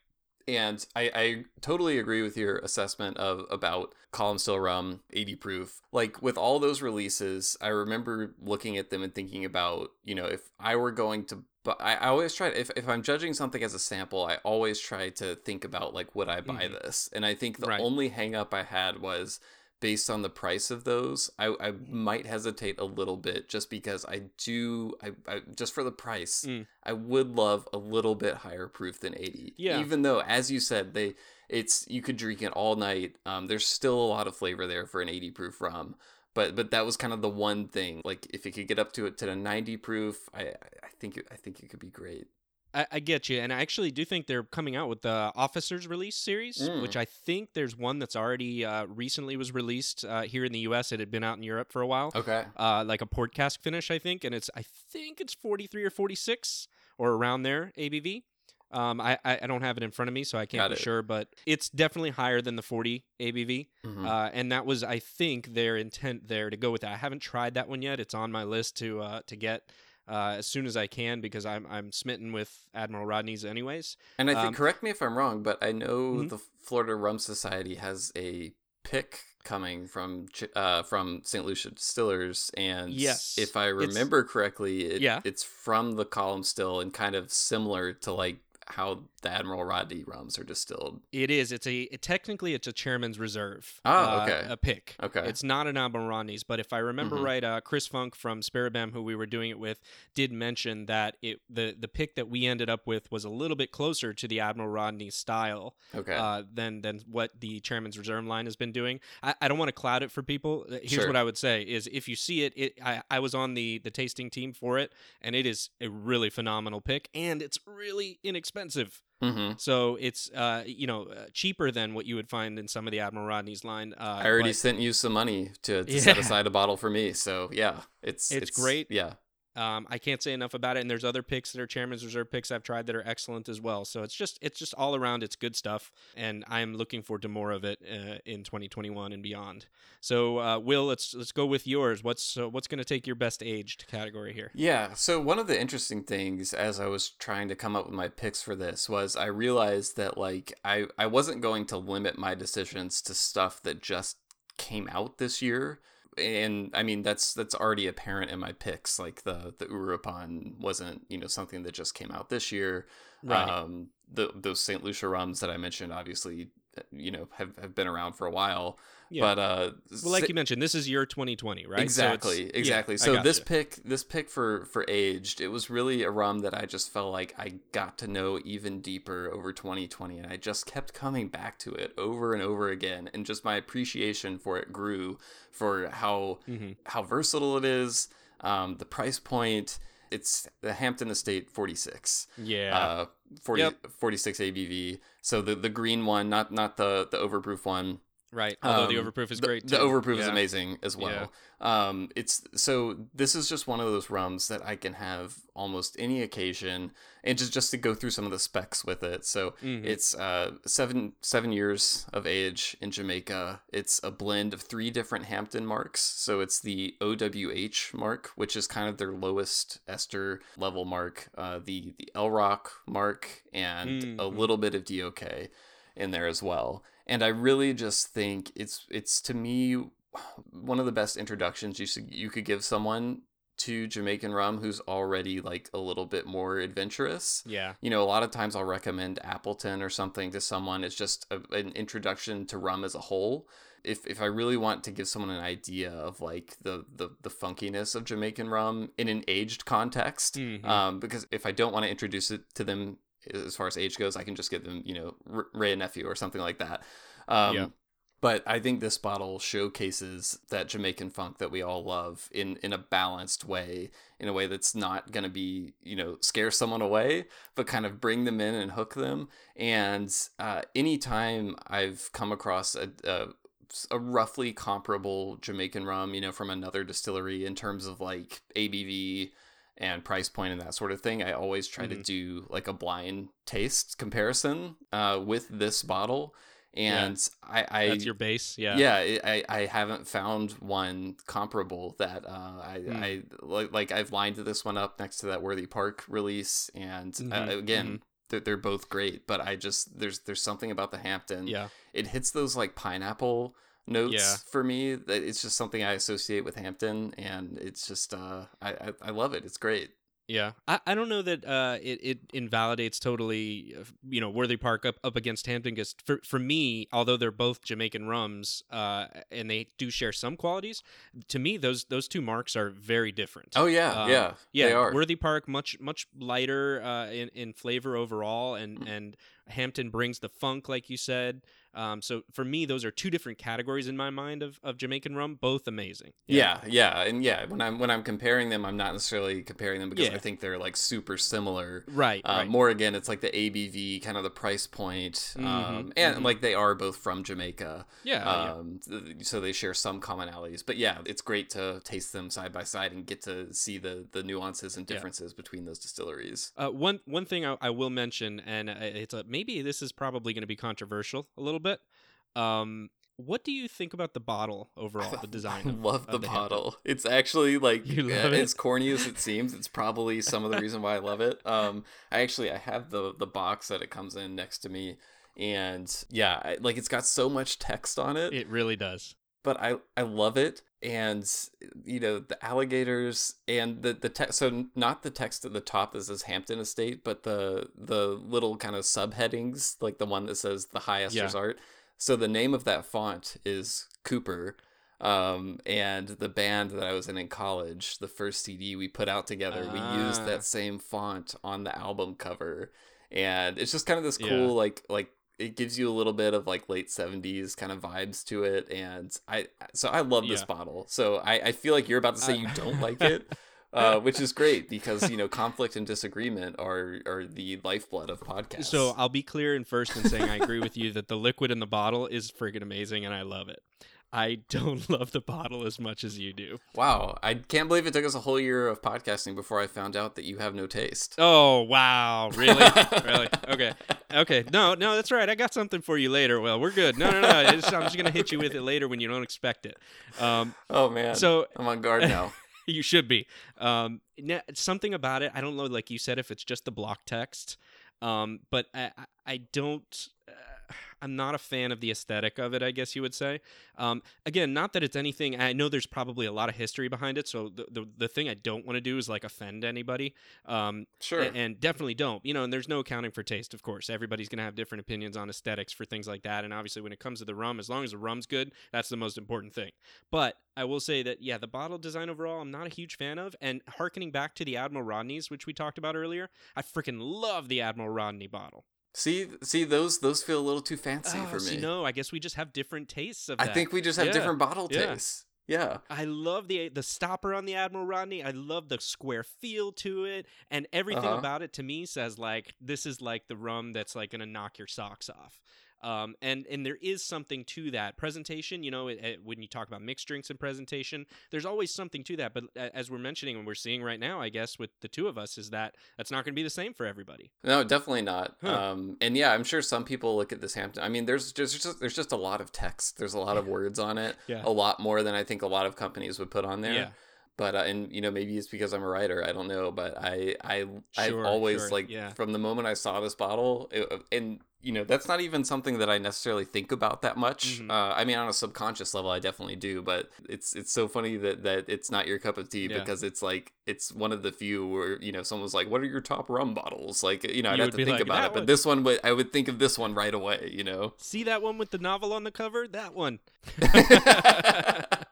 And I, I totally agree with your assessment of about column still rum 80 proof like with all those releases i remember looking at them and thinking about you know if i were going to but I, I always try if, if i'm judging something as a sample i always try to think about like would i buy Mhm. this and i think the Right. only hang up i had was based on the price of those i, I Mm-hmm. might hesitate a little bit just because i do I, I just for the price Mm. i would love a little bit higher proof than 80 Yeah. even though as you said they it's you could drink it all night um there's still a lot of flavor there for an 80 proof rum but but that was kind of the one thing like if it could get up to it to the 90 proof i i think it, i think it could be great I, I get you, and I actually do think they're coming out with the Officers Release series, Mm. which I think there's one that's already uh, recently was released uh, here in the U.S. It had been out in Europe for a while. okay uh, like a port cask finish, I think, and it's I think it's 43 or 46 or around there ABV. Um, I, I I don't have it in front of me, so I can't Got be it. sure, but it's definitely higher than the 40 ABV. Mhm. Uh, and that was, I think, their intent there to go with that. I haven't tried that one yet. It's on my list to uh, to get uh, as soon as I can because I'm I'm smitten with Admiral Rodney's anyways. and i think Um, correct me if i'm wrong but i know Mhm. the florida rum society has a pick coming from uh from st lucia distillers and Yes, if i remember correctly it, Yeah. it's from the column still and kind of similar to like how the admiral rodney rums are distilled It is. It's a it, technically it's a chairman's reserve. Oh, uh, okay. A pick. Okay. It's not an Admiral Rodney's, but if I remember Mhm. right, uh, Chris Funk from Spiribam, who we were doing it with, did mention that it the the pick that we ended up with was a little bit closer to the Admiral Rodney style. Okay. Uh, than than what the Chairman's Reserve line has been doing. I, I don't want to cloud it for people. Uh, Here's Sure. what I would say: is if you see it, it I, I was on the the tasting team for it, and it is a really phenomenal pick, and it's really inexpensive. Mm-hmm. So it's uh, you know uh, cheaper than what you would find in some of the Admiral Rodney's line. Uh, I already but sent you some money to, to set aside a bottle for me, so yeah, it's It's great. Yeah, Um, I can't say enough about it. And there's other picks that are Chairman's Reserve picks I've tried that are excellent as well. So it's just it's just all around it's good stuff, and I'm looking forward to more of it uh, in 2021 and beyond. So uh, Will, let's let's go with yours. What's uh, what's going to take your best aged category here? Yeah. So one of the interesting things as I was trying to come up with my picks for this was I realized that like I I wasn't going to limit my decisions to stuff that just came out this year. And I mean that's that's already apparent in my picks. Like the the Uruapan wasn't you know something that just came out this year. Right. Um, the those Saint Lucia rums that I mentioned obviously you know have, have been around for a while. Yeah. But uh, Well, like Sa- you mentioned, this is year 2020, right? So Exactly, yeah, exactly. I so this pick, this pick for for aged, it was really a rum that I just felt like I got to know even deeper over 2020, and I just kept coming back to it over and over again, and just my appreciation for it grew for how Mhm. how versatile it is, um, the price point. It's the Hampton Estate 46. Yeah. Uh, 40, Yep. 46 ABV. So the the green one, not not the the overproof one. Right. Although the Um, overproof is great The too. overproof is amazing as well. Um, it's so this is just one of those rums that I can have almost any occasion, and just just to go through some of the specs with it. So Mhm. it's uh seven seven years of age in Jamaica. It's a blend of three different Hampton marks. So it's the OWH mark, which is kind of their lowest ester level mark. Uh, the the LROK mark, and a Mhm. little bit of DOK in there as well. And I really just think it's it's to me one of the best introductions you should, you could give someone to Jamaican rum who's already like a little bit more adventurous. Yeah. You know, a lot of times I'll recommend Appleton or something to someone. It's just a, an introduction to rum as a whole. If if I really want to give someone an idea of like the the, the funkiness of Jamaican rum in an aged context, Mhm. um, because if I don't want to introduce it to them as far as age goes, I can just give them, you know, Wray and Nephew or something like that. Um, Yeah. But I think this bottle showcases that Jamaican funk that we all love in, in a balanced way, in a way that's not going to be, you know, scare someone away, but kind of bring them in and hook them. And uh, anytime I've come across a, a, a roughly comparable Jamaican rum, you know, from another distillery in terms of like ABV, and price point and that sort of thing. I always try to Mhm. do like a blind taste comparison uh, with this bottle, and I, I That's your base. Yeah. yeah, I, I haven't found one comparable that uh, I Hmm. I like like I've lined this one up next to that Worthy Park release, and uh, Mhm, again. mhm. They're, they're both great, but I just there's there's something about the Hampton. Yeah. it hits those like pineapple notes Yeah. for me. That it's just something I associate with Hampton, and it's just uh, I, I I love it. It's great. Yeah, I, I don't know that uh, it it invalidates totally, uh, you know, Worthy Park up, up against Hampton. Because for for me, although they're both Jamaican rums, uh, and they do share some qualities, to me those those two marks are very different. Oh yeah, Um, yeah, yeah. they are. Worthy Park much much lighter uh, in in flavor overall, Mm. and and Hampton brings the funk, like you said. Um, so for me, those are two different categories in my mind of, of Jamaican rum, both amazing. Yeah, yeah, and yeah. When I'm when I'm comparing them, I'm not necessarily comparing them because Yeah. I think they're like super similar. Right, Uh, right. More again, it's like the ABV, kind of the price point, um, Mhm, and mhm. like they are both from Jamaica. Yeah, yeah. Um, th- So they share some commonalities, but yeah, it's great to taste them side by side and get to see the the nuances and Yeah. differences between those distilleries. Uh, one one thing I, I will mention, and uh, it's a, maybe this is probably going to be controversial a little bit. Um, what do you think about the bottle overall, the design? I of- love of the Hampton? bottle. It's actually like You uh, it? as corny as it seems. It's probably some of the reason why I love it. Um, I actually I have the the box that it comes in next to me, and yeah, I, like it's got so much text on it. It really does. But I I love it, and you know the alligators and the the text. So not the text at the top that says Hampton Estate, but the the little kind of subheadings, like the one that says the High Esters Yeah. Art. So the name of that font is Cooper. Um, and the band that I was in in college, the first CD we put out together, we used Ah. that same font on the album cover, and it's just kind of this Yeah. cool, like like it gives you a little bit of like late '70s kind of vibes to it, and I so I love this Yeah. bottle. So I I feel like you're about to say Uh, you don't like it. Uh, which is great because you know conflict and disagreement are are the lifeblood of podcasts. So I'll be clear in first in saying I agree with you that the liquid in the bottle is friggin' amazing and I love it. I don't love the bottle as much as you do. Wow, I can't believe it took us a whole year of podcasting before I found out that you have no taste. Oh wow, really? really? Okay, okay. No, no, that's right. I got something for you later. Well, we're good. No, no, no. I'm just gonna hit you with it later when you don't expect it. Um, Oh man, so I'm on guard now. you should be. Um, something about it. I don't know, like you said, if it's just the block text. Um, but I- I don't. I'm not a fan of the aesthetic of it. I guess you would say. Um, again, not that it's anything. I know there's probably a lot of history behind it. So the the, the thing I don't want to do is like offend anybody. Um, Sure. a- and definitely don't. You know, and there's no accounting for taste, of course. Everybody's gonna have different opinions on aesthetics for things like that. And obviously, when it comes to the rum, as long as the rum's good, that's the most important thing. But I will say that yeah, the bottle design overall, I'm not a huge fan of. And harkening back to the Admiral Rodney's, which we talked about earlier, I freaking love the Admiral Rodney bottle. See, see those those feel a little too fancy Oh, for me. no, I guess we just have different tastes of I think we just have Yeah, different bottle yeah. tastes. Yeah. I love the the stopper on the Admiral Rodney. I love the square feel to it, and everything Uh-huh. about it to me says like this is like the rum that's like gonna knock your socks off. Um, and and there is something to that presentation. You know, it, it- when you talk about mixed drinks and presentation, there's always something to that. But as we're mentioning and we're seeing right now, I guess with the two of us, is that that's not going to be the same for everybody. No, definitely not. Huh. Um, and yeah, I'm sure some people look at this Hampton. I mean, there's just, just there's just a lot of text. There's a lot of words on it. Yeah. A lot more than I think a lot of companies would put on there. Yeah. But uh, and you know maybe it's because I'm a writer. I don't know. But I I I've always sure, like yeah. from the moment I saw this bottle, it, and you know that's not even something that I necessarily think about that much. Mhm. Uh, I mean, on a subconscious level, I definitely do. But it's it's so funny that that it's not your cup of tea Yeah. because it's like it's one of the few where you know someone's like, "What are your top rum bottles?" Like you know I'd You have to think like, about "That it. But this one, would I would think of this one right away. You know. See that one with the novel on the cover? That one.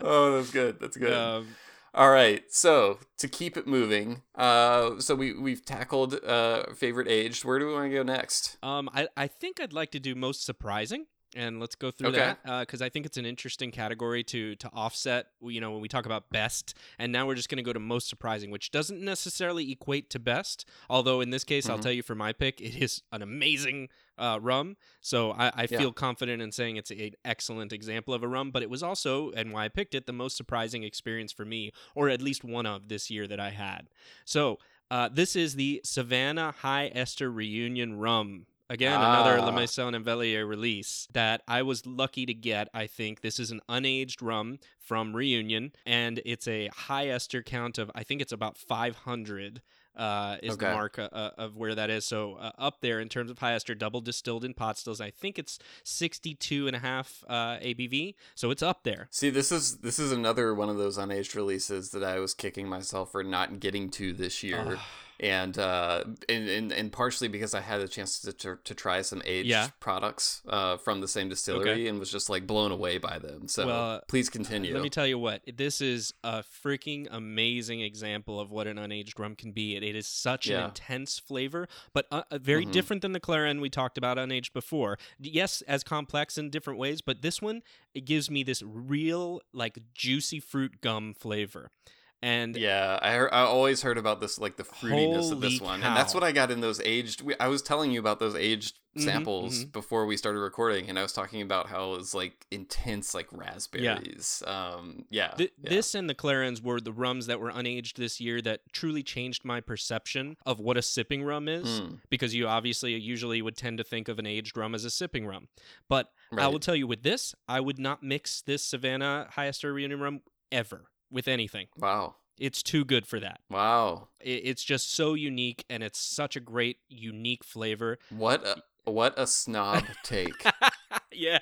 oh, that's good. That's good. Um, All right. So to keep it moving, uh, so we we've tackled uh favorite aged. Where do we want to go next? Um, I, I think I'd like to do most surprising, and let's go through Okay. that because I think it's an interesting category to to offset. You know, when we talk about best, and now we're just going to go to most surprising, which doesn't necessarily equate to best. Although in this case, I'll Mhm. tell you for my pick, it is an amazing uh, rum. So I, I Yeah. feel confident in saying it's an excellent example of a rum. But it was also, and why I picked it, the most surprising experience for me, or at least one of this year that I had. So uh, this is the Savanna High Ester Reunion Rum. Again, another La Ah. Maison and Velier release that I was lucky to get. I think this is an unaged rum from Reunion, and it's a high ester count of I think it's about 500. Uh, is the mark uh, uh, of where that is. So uh, up there in terms of high ester, double distilled in pot stills. I think it's 62 and a half uh, ABV. So it's up there. See, this is this is another one of those unaged releases that I was kicking myself for not getting to this year. And, uh, and and and partially because I had a chance to to, to try some aged Yeah. products uh, from the same distillery and was just like blown away by them. So Well, please continue. Let me tell you what, this is a freaking amazing example of what an unaged rum can be. It, it is such an intense flavor, but uh, uh, very Mhm. different than the Clairin we talked about unaged before. Yes, as complex in different ways, but this one it gives me this real like juicy fruit gum flavor. And Yeah, I I always heard about this like the fruitiness of this one, and that's what I got in those aged. We, I was telling you about those aged Mhm, samples mhm. before we started recording, and I was talking about how it was like intense, like raspberries. Um, yeah, Th- yeah. This and the Clairins were the rums that were unaged this year that truly changed my perception of what a sipping rum is. Mm. Because you obviously usually would tend to think of an aged rum as a sipping rum. But I will tell you with this, I would not mix this Savanna Highester Reunion rum ever with anything. Wow, It's too good for that. wow, It's just so unique and it's such a great, unique flavor. what a what a snob take. yeah.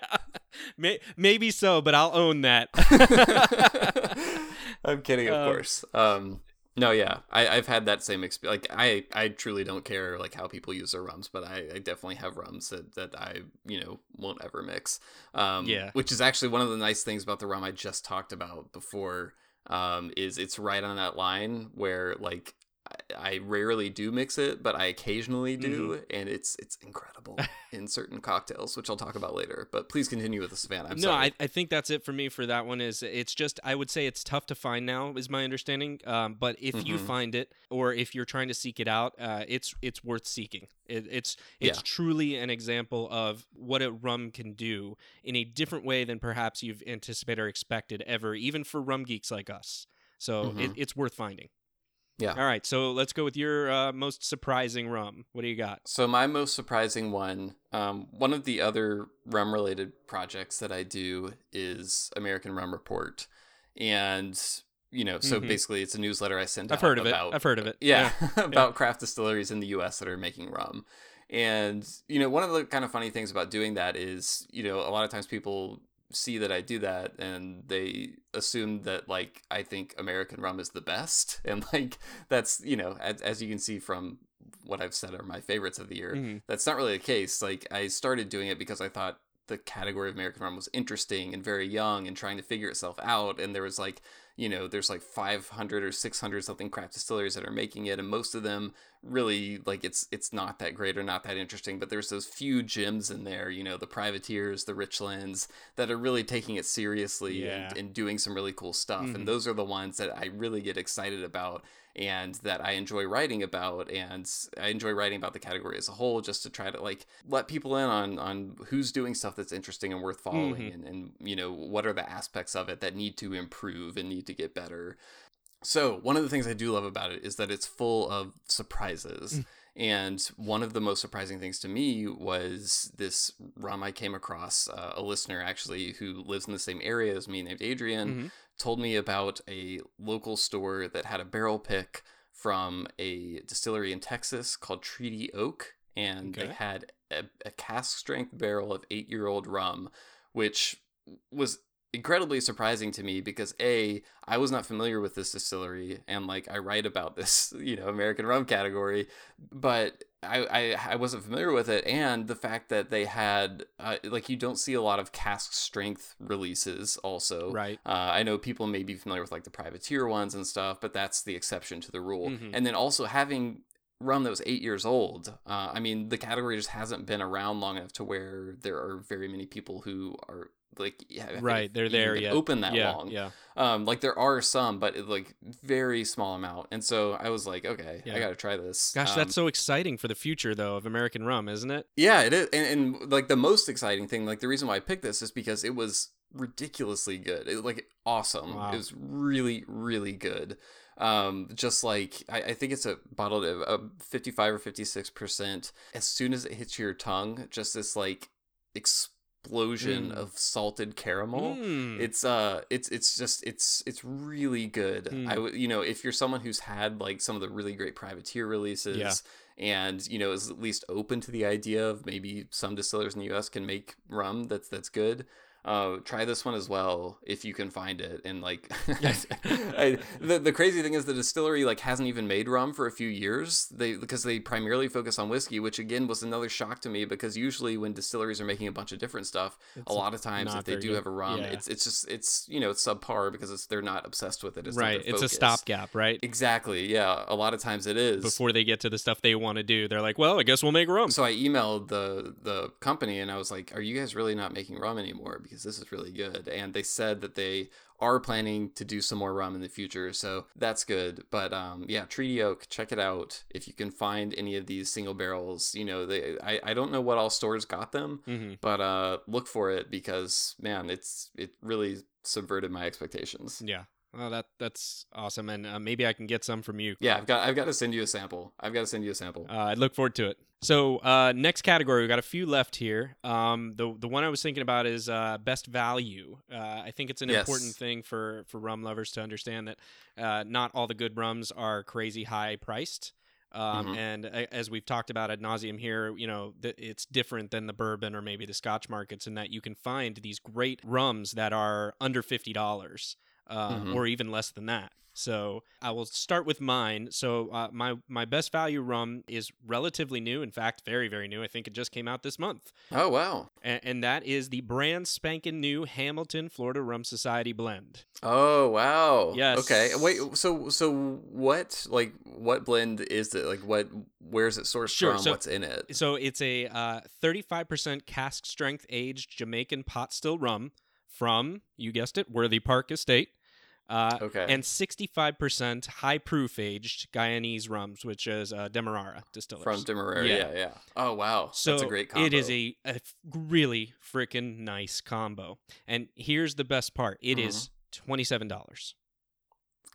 May- maybe so, but I'll own that. I'm kidding, of Um, course. Um, no, yeah, I, I've had that same experience. Like, I, I truly don't care like how people use their rums, but I, I definitely have rums that, that I, you know, won't ever mix. Um, Yeah. Which is actually one of the nice things about the rum I just talked about before. Um, is it's right on that line where like I, rarely do mix it, but I occasionally do, Mm-hmm. and it's it's incredible in certain cocktails, which I'll talk about later. But please continue with the Savanna. I'm no, sorry. I, I think that's it for me for that one. Is it's just I would say it's tough to find now, is my understanding. Um, but if you Mhm. find it, or if you're trying to seek it out, uh, it's it's worth seeking. It, it's it's Yeah. truly an example of what a rum can do in a different way than perhaps you've anticipated or expected ever, even for rum geeks like us. So it, Mhm. it's worth finding. Yeah. All right, so let's go with your uh, most surprising rum. What do you got? So my most surprising one, um, one of the other rum related projects that I do is American Rum Report, and you know, so Mhm. basically it's a newsletter I send I've out heard of it. I've heard of it. yeah, Yeah. about craft distilleries in the U.S. that are making rum. And you know, one of the kind of funny things about doing that is, you know, a lot of times people see that I do that and they assume that like I think American rum is the best, and like that's you know, as, as you can see from what I've said are my favorites of the year. Mhm. That's not really the case. Like I started doing it because I thought the category of American rum was interesting and very young and trying to figure itself out. And there was like, you know, there's like 500 or 600 something craft distilleries that are making it, and most of them really like it's it's not that great or not that interesting. But there's those few gems in there, you know, the privateers, the Richlands that are really taking it seriously Yeah. and, and doing some really cool stuff. Mhm. And those are the ones that I really get excited about and that I enjoy writing about and I enjoy writing about the category as a whole just to try to like let people in on on who's doing stuff that's interesting and worth following Mhm. and, and you know what are the aspects of it that need to improve and need to get better. So, one of the things I do love about it is that it's full of surprises. And one of the most surprising things to me was this rum I came across. Uh, a listener actually who lives in the same area as me, named Adrian, Mhm. told me about a local store that had a barrel pick from a distillery in Texas called Treaty Oak. And they had a, a cask strength barrel of eight year old rum, which was incredibly surprising to me because a I was not familiar with this distillery and like I write about this you know American rum category but I, I I wasn't familiar with it and the fact that they had uh, like you don't see a lot of cask strength releases also Right. uh, I know people may be familiar with like the privateer ones and stuff but that's the exception to the rule Mhm. and then also having rum that was eight years old. Uh, I mean, the category just hasn't been around long enough to where there are very many people who are like, yeah, Right, they're there yet. open that Yeah, long. yeah. Um, like there are some, but it, like very small amount. And so I was like, okay, Yeah. I got to try this. Gosh, Um, that's so exciting for the future, though, of American rum, isn't it? yeah, it is, and, and like the most exciting thing, like the reason why I picked this is because it was ridiculously good. It was like awesome. Wow. It was really, really good. Um, just like I, I think it's a bottled at uh, fifty-five or fifty-six percent. As soon as it hits your tongue, just this like explosion Mm. of salted caramel. Mm. It's uh, it's it's just it's it's really good. Mm. I would you know if you're someone who's had like some of the really great privateer releases Yeah. and you know is at least open to the idea of maybe some distillers in the U.S. can make rum that's that's good. Uh, try this one as well if you can find it. And like, I, the the crazy thing is the distillery like hasn't even made rum for a few years. They because they primarily focus on whiskey, which again was another shock to me because usually when distilleries are making a bunch of different stuff, It's a lot of times if they do good. have a rum, Yeah. it's it's just it's you know it's subpar because it's they're not obsessed with it. It's right. It's a stopgap, right? Exactly. Yeah. A lot of times it is Before they get to the stuff they want to do, they're like, "Well, I guess we'll make rum." so I emailed the the company and I was like, "Are you guys really not making rum anymore? Because this is really good." And they said that they are planning to do some more rum in the future, so that's good. But um, yeah, Treaty Oak, check it out if you can find any of these single barrels. You know, they I, I don't know what all stores got them, hmm but uh, look for it because man, it's it really subverted my expectations. Yeah. Well, that that's awesome, and uh, maybe I can get some from you. Yeah, I've got I've got to send you a sample. I've got to send you a sample. Uh, I look forward to it. So uh, next category, we got a few left here. Um, the the one I was thinking about is uh, best value. Uh, I think it's an Yes. important thing for for rum lovers to understand that uh, not all the good rums are crazy high priced. Um, Mhm. And as we've talked about ad nauseum here, you know, th- it's different than the bourbon or maybe the Scotch markets in that you can find these great rums that are under fifty dollars uh, Mhm. or even less than that. So I will start with mine. So uh, my my best value rum is relatively new. In fact, very very new. I think it just came out this month. Oh wow. and, and that is the brand spanking new Hamilton Florida Rum Society blend. Oh wow. Yes. Okay. Wait. So so what like what blend is it? Like what? Where's it sourced Sure, from? so- What's in it? So it's a uh, 35% cask strength aged Jamaican pot still rum from, you guessed it, Worthy Park Estate. Uh, Okay. And 65% high proof aged Guyanese rums, which is uh, Demerara distillers. From Demerara. Yeah. yeah. Oh wow. So That's a great combo. it is a, a really freaking nice combo. And here's the best part: It is $27.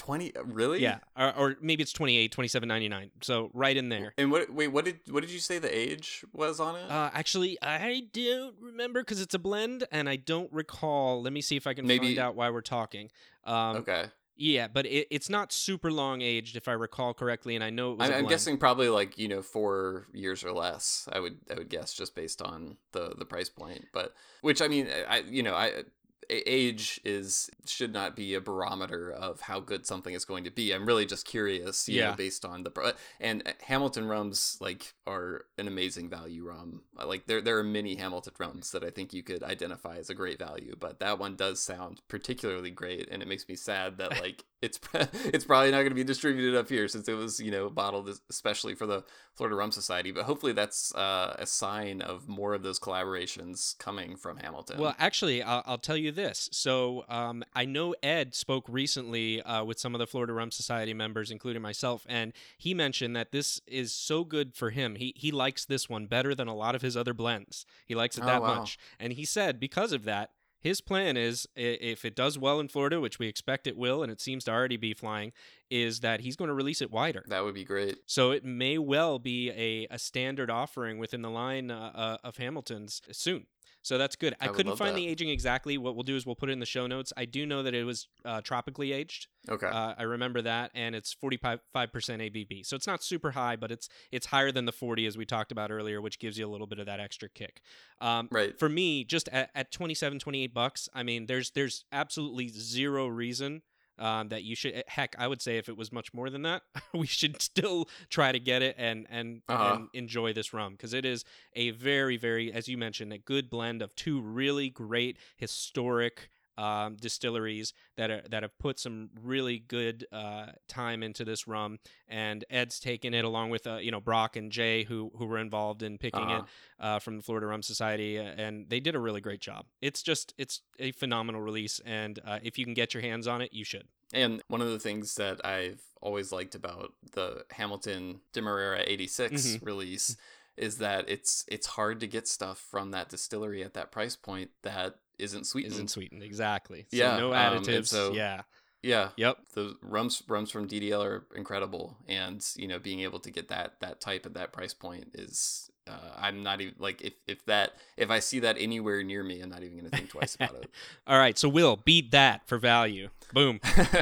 Twenty. Really? Yeah, or, or maybe it's 28, 27.99. So right in there. And what? Wait. What did what did you say the age was on it? Uh, actually, I don't remember because it's a blend, and I don't recall. Let me see if I can Maybe- find out why we're talking. Um, okay. Yeah, but it, it's not super long aged, if I recall correctly, and I know it was. I'm, I'm guessing probably like you know four years or less. I would I would guess just based on the the price point, but which I mean I you know I age is should not be a barometer of how good something is going to be. I'm really just curious, you Yeah. know, based on the and uh, Hamilton rums like are an amazing value rum. Uh, Like there there are many Hamilton rums that I think you could identify as a great value, but that one does sound particularly great, and it makes me sad that like it's it's probably not going to be distributed up here since it was you know bottled especially for the Florida Rum Society. But hopefully that's uh, a sign of more of those collaborations coming from Hamilton. Well, actually, I'll, I'll tell you this. So um, I know Ed spoke recently uh, with some of the Florida Rum Society members, including myself, and he mentioned that this is so good for him. He he likes this one better than a lot of his other blends. He likes it Oh, that wow. much, and he said because of that. His plan is, if it does well in Florida, which we expect it will, and it seems to already be flying, is that he's going to release it wider. that would be great. So it may well be a, a standard offering within the line uh, uh, of Hamilton's soon. So that's good. I, I couldn't find that. the aging exactly. What we'll do is we'll put it in the show notes. I do know that it was uh, tropically aged. Okay. Uh, I remember that, and it's 45% ABV. So it's not super high, but it's it's higher than the 40 as we talked about earlier, which gives you a little bit of that extra kick. Um, right. For me, just at, at 27, 28 bucks, I mean, there's there's absolutely zero reason um, that you should. Heck, I would say if it was much more than that, we should still try to get it and and, Uh-huh. and enjoy this rum because it is a very very, as you mentioned, a good blend of two really great historic. Um, distilleries that are that have put some really good uh, time into this rum, and Ed's taken it along with uh, you know Brock and Jay who who were involved in picking Uh-huh. it uh, from the Florida Rum Society, uh, and they did a really great job. It's just it's a phenomenal release, and uh, if you can get your hands on it, you should. And one of the things that I've always liked about the Hamilton Demerara 86 Mhm. release is that it's it's hard to get stuff from that distillery at that price point that isn't sweetened. Isn't sweetened exactly. So yeah, no um, additives. so- yeah. Yeah. Yep. The rums rums from DDL are incredible, and you know being able to get that that type at that price point is. Uh, I'm not even like if if that if I see that anywhere near me, I'm not even gonna think twice about it. All right, so Will beat that for value. Boom.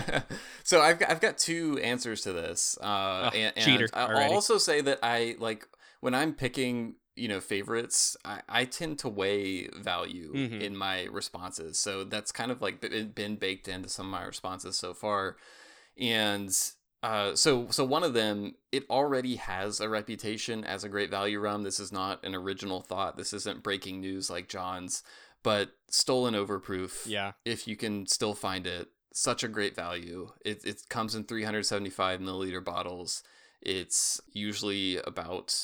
so I've got, I've got two answers to this. Uh, Ugh, and, and cheater I'll already. also say that I like when I'm picking, you know, favorites. I, I tend to weigh value Mhm. in my responses. So that's kind of like been been baked into some of my responses so far. And uh, so so one of them, it already has a reputation as a great value rum. This is not an original thought. This isn't breaking news like John's, but stolen overproof Yeah. if you can still find it. Such a great value. It, it comes in 375 milliliter bottles. It's usually about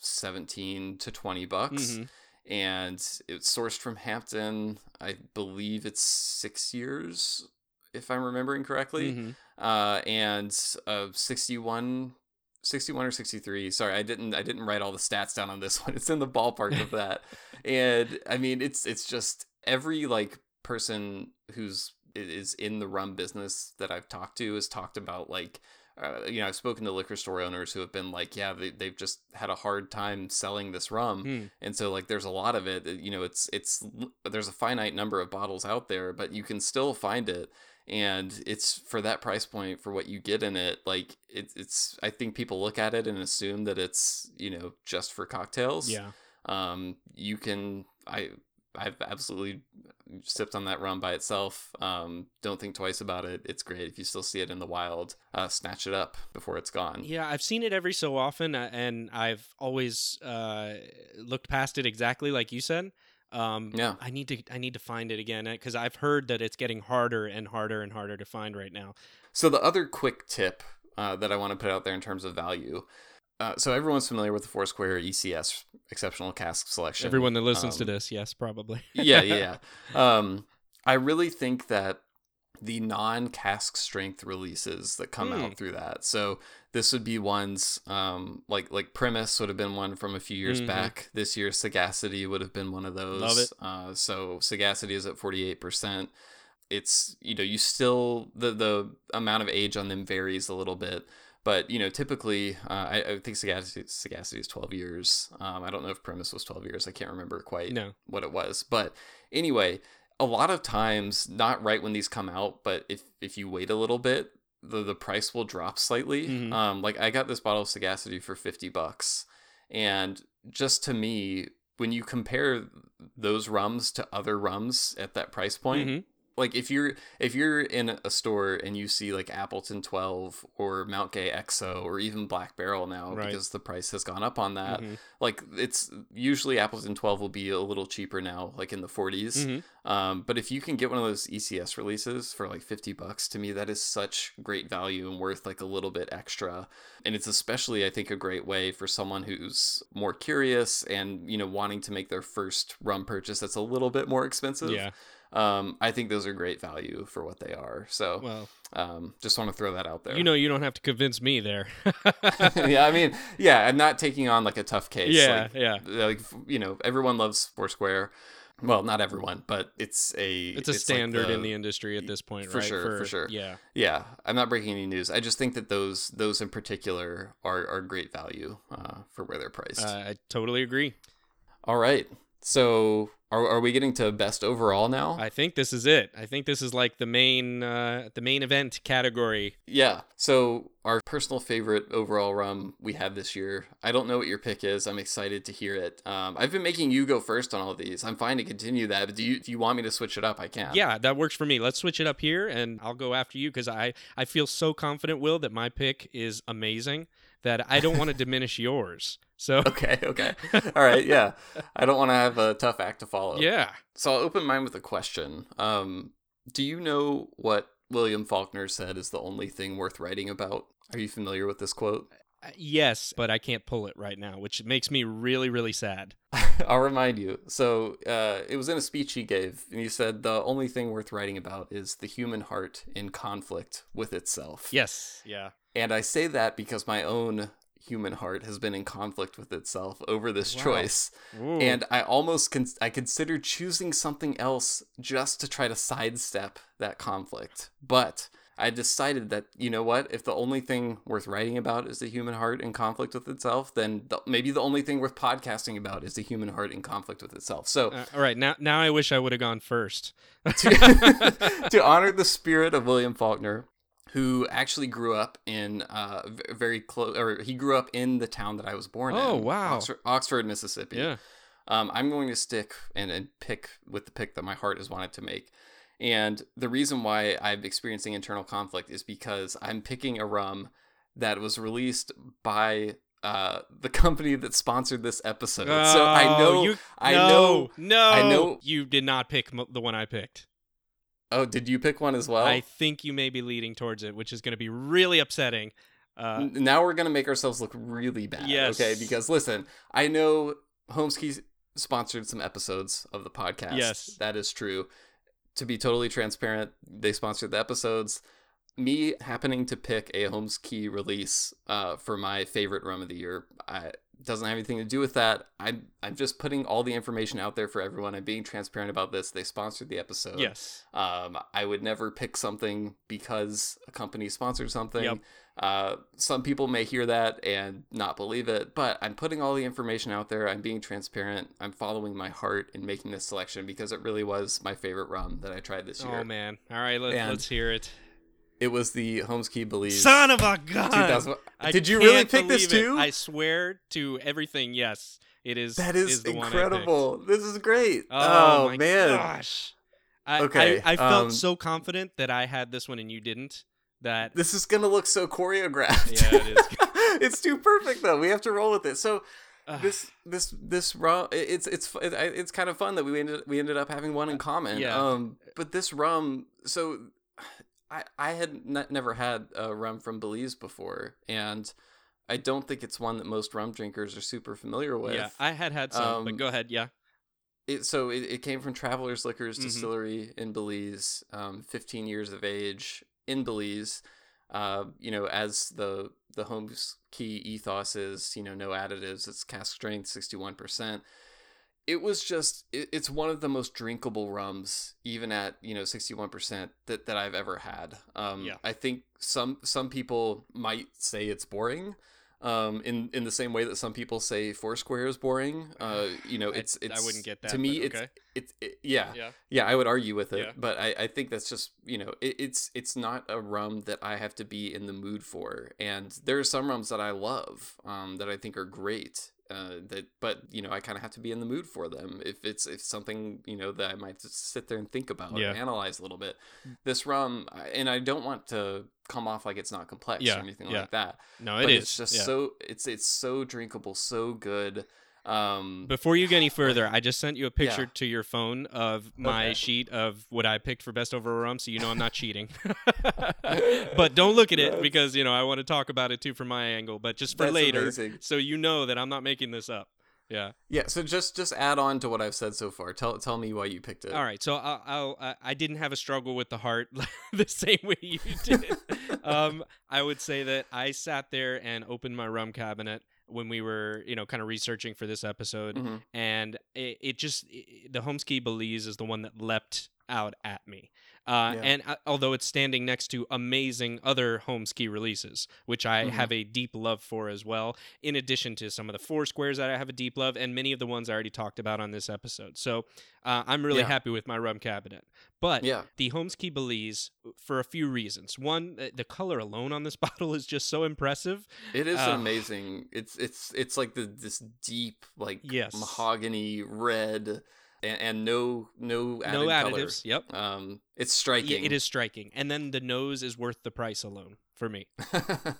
17 to 20 bucks. Mhm. And it's sourced from Hampton. I believe it's six years, if I'm remembering correctly. Mhm. Uh, and uh, 61 61 or 63 sorry i didn't i didn't write all the stats down on this one it's in the ballpark of that and i mean it's it's just every like person who's is in the rum business that i've talked to has talked about like uh, you know i've spoken to liquor store owners who have been like yeah they, they've just had a hard time selling this rum Hmm. and so like there's a lot of it you know it's it's there's a finite number of bottles out there but you can still find it and it's for that price point for what you get in it like it, it's i think people look at it and assume that it's you know just for cocktails Yeah. um you can i i've absolutely sipped on that rum by itself um don't think twice about it it's great if you still see it in the wild uh snatch it up before it's gone Yeah, I've seen it every so often, uh, and I've always uh, looked past it exactly like you said. Um, Yeah. I need to I need to find it again because I've heard that it's getting harder and harder and harder to find right now. So the other quick tip uh, that I want to put out there in terms of value. Uh, so everyone's familiar with the Foursquare ECS exceptional cask selection. Everyone that listens to Um, this, yes, probably. yeah, yeah. Um, I really think that the non-cask strength releases that come Hmm. out through that. So this would be ones um, like like Premise would have been one from a few years Mhm. back. This year, Sagacity would have been one of those. Love it. Uh, so Sagacity is at forty-eight percent. It's you know you still the the amount of age on them varies a little bit. But you know, typically, uh, I, I think Sagacity, Sagacity is twelve years. Um, I don't know if Premise was twelve years. I can't remember quite No. what it was. But anyway, a lot of times, not right when these come out, but if if you wait a little bit, the the price will drop slightly. Mhm. Um, like I got this bottle of Sagacity for fifty bucks, and just to me, when you compare those rums to other rums at that price point. Mhm. Like if you're if you're in a store and you see like Appleton 12 or Mount Gay XO or even Black Barrel now Right. because the price has gone up on that, Mhm. like it's usually Appleton 12 will be a little cheaper now, like in the 40s. Mhm. Um, but if you can get one of those ECS releases for like 50 bucks, to me that is such great value and worth like a little bit extra. And it's especially, I think, a great way for someone who's more curious and you know wanting to make their first rum purchase that's a little bit more expensive. Yeah. Um, I think those are great value for what they are. So, Well, um, just want to throw that out there. you know, you don't have to convince me there. yeah, I mean, yeah, I'm not taking on like a tough case. Yeah, like, yeah. Like you know, everyone loves Foursquare. Well, not everyone, but it's a it's a like standard in the industry at this point, for right? sure, for, sure. Yeah. yeah. I'm not breaking any news. I just think that those those in particular are are great value uh, for where they're priced. Uh, I totally agree. All right, so are are we getting to best overall now? I think this is it. I think this is like the main uh, the main event category. Yeah. So our personal favorite overall rum we had this year. I don't know what your pick is. I'm excited to hear it. Um, I've been making you go first on all of these. I'm fine to continue that. But do you do you want me to switch it up? I can. Yeah, that works for me. Let's switch it up here, and I'll go after you because I I feel so confident, Will, that my pick is amazing that I don't want to diminish yours. So Okay. Okay. All right. Yeah. I don't want to have a tough act to follow. yeah, So I'll open mine with a question. Um, do you know what William Faulkner said is the only thing worth writing about? Are you familiar with this quote? Uh, yes, but I can't pull it right now, which makes me really really sad. I'll remind you. So uh, it was in a speech he gave, and he said the only thing worth writing about is the human heart in conflict with itself. Yes. Yeah. And I say that because my own human heart has been in conflict with itself over this Wow. choice. Ooh. And I almost con- I considered choosing something else just to try to sidestep that conflict. But I decided that you know what, if the only thing worth writing about is the human heart in conflict with itself, then the, maybe the only thing worth podcasting about is the human heart in conflict with itself. So Uh, all right, now now I wish I would have gone first. to, to honor the spirit of William Faulkner, who actually grew up in uh, very close, or he grew up in the town that I was born in. Oh, wow. Oxford, Oxford Mississippi. Yeah. Um, I'm going to stick and, and pick with the pick that my heart has wanted to make. And the reason why I'm experiencing internal conflict is because I'm picking a rum that was released by uh, the company that sponsored this episode. so I Oh, know, you, I no, know, no. I know. you did not pick the one I picked. Oh, did you pick one as well? I think you may be leading towards it, which is going to be really upsetting. Uh, N- now we're gonna make ourselves look really bad. Yes. Okay, because listen, I know Holmes Cay sponsored some episodes of the podcast. Yes. that is true. To be totally transparent, they sponsored the episodes. Me happening to pick a Holmes Cay release uh, for my favorite rum of the year, I, doesn't have anything to do with that. I'm I'm just putting all the information out there for everyone. I'm being transparent about this. They sponsored the episode. yes. Um, I would never pick something because a company sponsored something. Yep. Uh, some people may hear that and not believe it, but I'm putting all the information out there. I'm being transparent. I'm following my heart in making this selection because it really was my favorite rum that I tried this year. Oh man. All right, let, And- let's hear it. It was the Holmes Cay Belize. Son of a gun. Did you really pick this it. too? I swear to everything. Yes, it is. that is, the one incredible. This is great. Oh, Oh, my man. gosh. I, Okay, I, I felt um, so confident that I had this one and you didn't. That This is gonna look so choreographed. Yeah, it is. it's too perfect though. We have to roll with it. So this this this rum it's it's it's kind of fun that we ended we ended up having one in common Yeah. um but this rum so i i had n- never had a rum from belize before and i don't think it's one that most rum drinkers are super familiar with yeah, I had had some, but Um, go ahead. Yeah. it, so it, it came from Travelers Liquors Mhm. Distillery in Belize, um, 15 years of age in Belize. Uh, you know, as the the Holmes Cay ethos is, you know, no additives. It's cask strength, 61%. It was just, it, it's one of the most drinkable rums, even at you know 61% that that I've ever had. Um, Yeah. I think some some people might say it's boring. Um, in in the same way that some people say Foursquare is boring. Uh, you know, I- it's I wouldn't get that, to me. but It's it's it, yeah Yeah. yeah i would argue with it Yeah. but I, I think that's just you know it, it's it's not a rum that i have to be in the mood for and there are some rums that i love um that i think are great uh that but you know i kind of have to be in the mood for them if it's if something you know that i might just sit there and think about Yeah. and analyze a little bit this rum and i don't want to come off like it's not complex Yeah, or anything yeah. like that No, it but is. it's just so it's it's so drinkable so good um Before you get any further, I just sent you a picture Yeah. to your phone of my Okay. sheet of what I picked for best overall rum, so you know I'm not cheating. but don't look at it because you know I want to talk about it too from my angle, but just for That's later, amazing. so you know that I'm not making this up. Yeah. Yeah, so just just add on to what I've said so far. Tell tell me why you picked it. All right, so I'll, I I didn't have a struggle with the heart the same way you did. um, I would say that I sat there and opened my rum cabinet when we were, you know, kind of researching for this episode, Mhm. and it, it just it, the Holmes Cay Belize is the one that leapt out at me. Uh, Yeah. And uh, although it's standing next to amazing other Holmes Cay releases, which I Mhm. have a deep love for as well, in addition to some of the Foursquares that I have a deep love, and many of the ones I already talked about on this episode. So uh, I'm really Yeah. happy with my rum cabinet. But Yeah. the Holmes Cay Belize, for a few reasons. One, the- the color alone on this bottle is just so impressive. It is Uh, amazing. It's it's it's like the this deep like Yes. mahogany red and, and no no added no additives. Yep. Um, it's striking. It is striking. And then the nose is worth the price alone for me.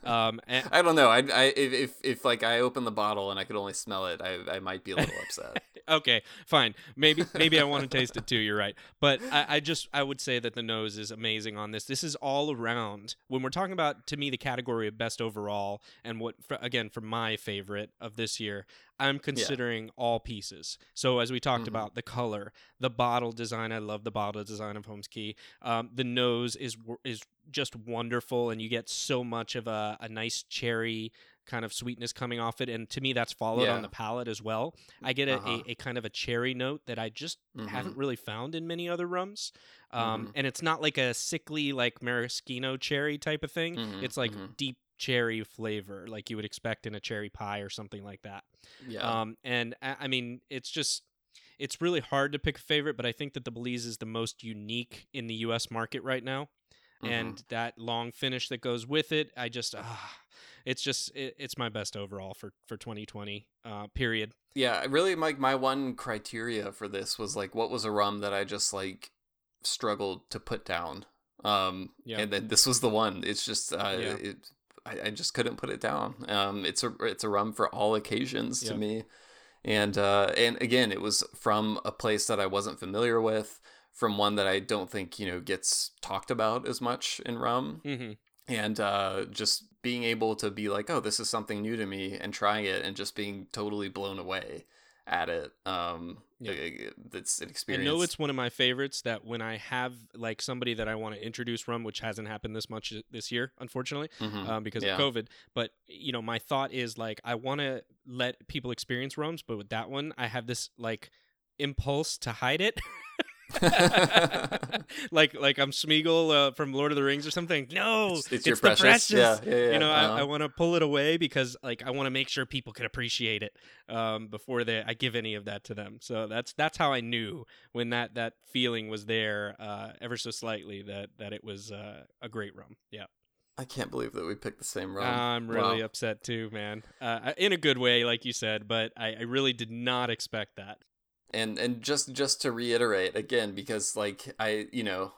Um, and, I don't know. I, I if, if if like I open the bottle and I could only smell it, I I might be a little upset. okay, fine. Maybe maybe I want to taste it too. You're right, but I, I just I would say that the nose is amazing on this. This is all around. When we're talking about to me the category of best overall, and what for, again for my favorite of this year, I'm considering all pieces. So as we talked Mhm. about the color, the bottle design. I love the bottle design of Holmes Cay. Um, the nose is is just wonderful, and you get so much of a, a nice cherry kind of sweetness coming off it. And to me, that's followed Yeah. on the palate as well. I get a, Uh-huh. a, a kind of a cherry note that I just haven't Mhm. really found in many other rums. Um, Mhm. And it's not like a sickly, like maraschino cherry type of thing. Mhm, It's like mhm. deep cherry flavor, like you would expect in a cherry pie or something like that. Yeah. Um, and I I mean, it's just. It's really hard to pick a favorite, but I think that the Belize is the most unique in the U.S. market right now Mhm. and that long finish that goes with it i just ah, it's just it, it's my best overall for for 2020 uh period Yeah, really, like my one criteria for this was like, what was a rum that I just like struggled to put down. Um, Yeah. and then this was the one. It's just, uh, Yeah. it, I, I just couldn't put it down. Um, it's a it's a rum for all occasions to Yeah. me, and uh, and again, it was from a place that I wasn't familiar with, from one that I don't think you know gets talked about as much in rum mm-hmm. and uh, just being able to be like, oh, this is something new to me, and trying it, and just being totally blown away at it. Um, Yeah. uh, that's an experience. I know it's one of my favorites that when I have like somebody that I want to introduce rum, which hasn't happened this much this year, unfortunately, Mhm. um, because Yeah. of COVID. But you know, my thought is like I want to let people experience rums, but with that one, I have this like impulse to hide it. like like I'm Smeagol uh, from Lord of the Rings or something. No, It's- it's your the precious. Yeah, yeah, yeah, You know, I, I uh-huh. want to pull it away because like I want to make sure people can appreciate it um, before they I give any of that to them. So that's that's how I knew when that that feeling was there, uh, ever so slightly that that it was uh, a great rum. Yeah. I can't believe that we picked the same rum. I'm really Wow. upset too, man. Uh, in a good way, like you said, but I, I really did not expect that. And and just just to reiterate again, because like I, you know,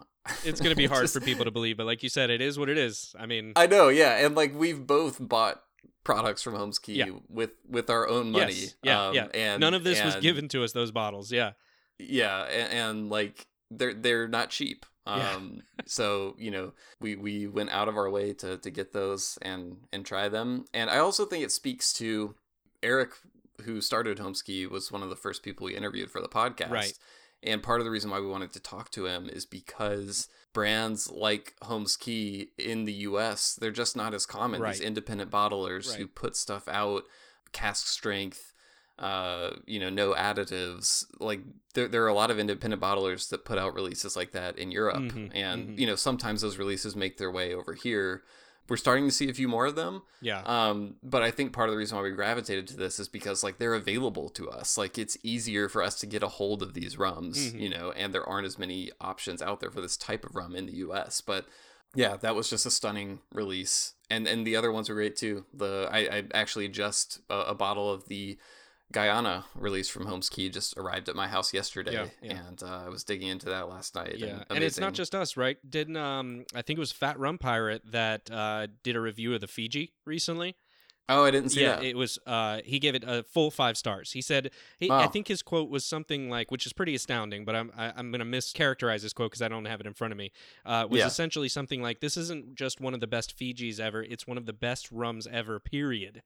It's going to be hard just- for people to believe, but like you said, it is what it is. I mean, I know, yeah, and like we've both bought products from Holmes Cay Yeah. with with our own money. Yes. Yeah, um, yeah. And None of this was given to us. Those bottles. Yeah. Yeah, and, and like they're they're not cheap. Yeah. Um, so you know, we we went out of our way to to get those and and try them. And I also think it speaks to Eric, who started Holmes Cay, was one of the first people we interviewed for the podcast. Right. And part of the reason why we wanted to talk to him is because brands like Holmes Cay in the US, they're just not as common. Right. These independent bottlers Right. who put stuff out cask strength, uh, you know, no additives. Like there, there are a lot of independent bottlers that put out releases like that in Europe. Mhm, And, mhm. you know, sometimes those releases make their way over here. We're starting to see a few more of them. Yeah. Um, but I think part of the reason why we gravitated to this is because like they're available to us. Like it's easier for us to get a hold of these rums, Mhm. you know, and there aren't as many options out there for this type of rum in the US. But yeah, that was just a stunning release. And and the other ones were great too. The I, I actually just a, a bottle of the Guyana release from Holmes Cay just arrived at my house yesterday, Yeah, yeah. and uh, I was digging into that last night. Yeah, and, and it's not just us, right? Didn't um, I think it was Fat Rum Pirate that uh did a review of the Fiji recently. Oh, I didn't see it. yeah, that. it was. Uh, he gave it a full five stars. He said, he, I think his quote was something like, which is pretty astounding, but I'm I, I'm gonna mischaracterize this quote because I don't have it in front of me. Uh, was Yeah. essentially something like, "This isn't just one of the best Fijis ever; it's one of the best rums ever." Period.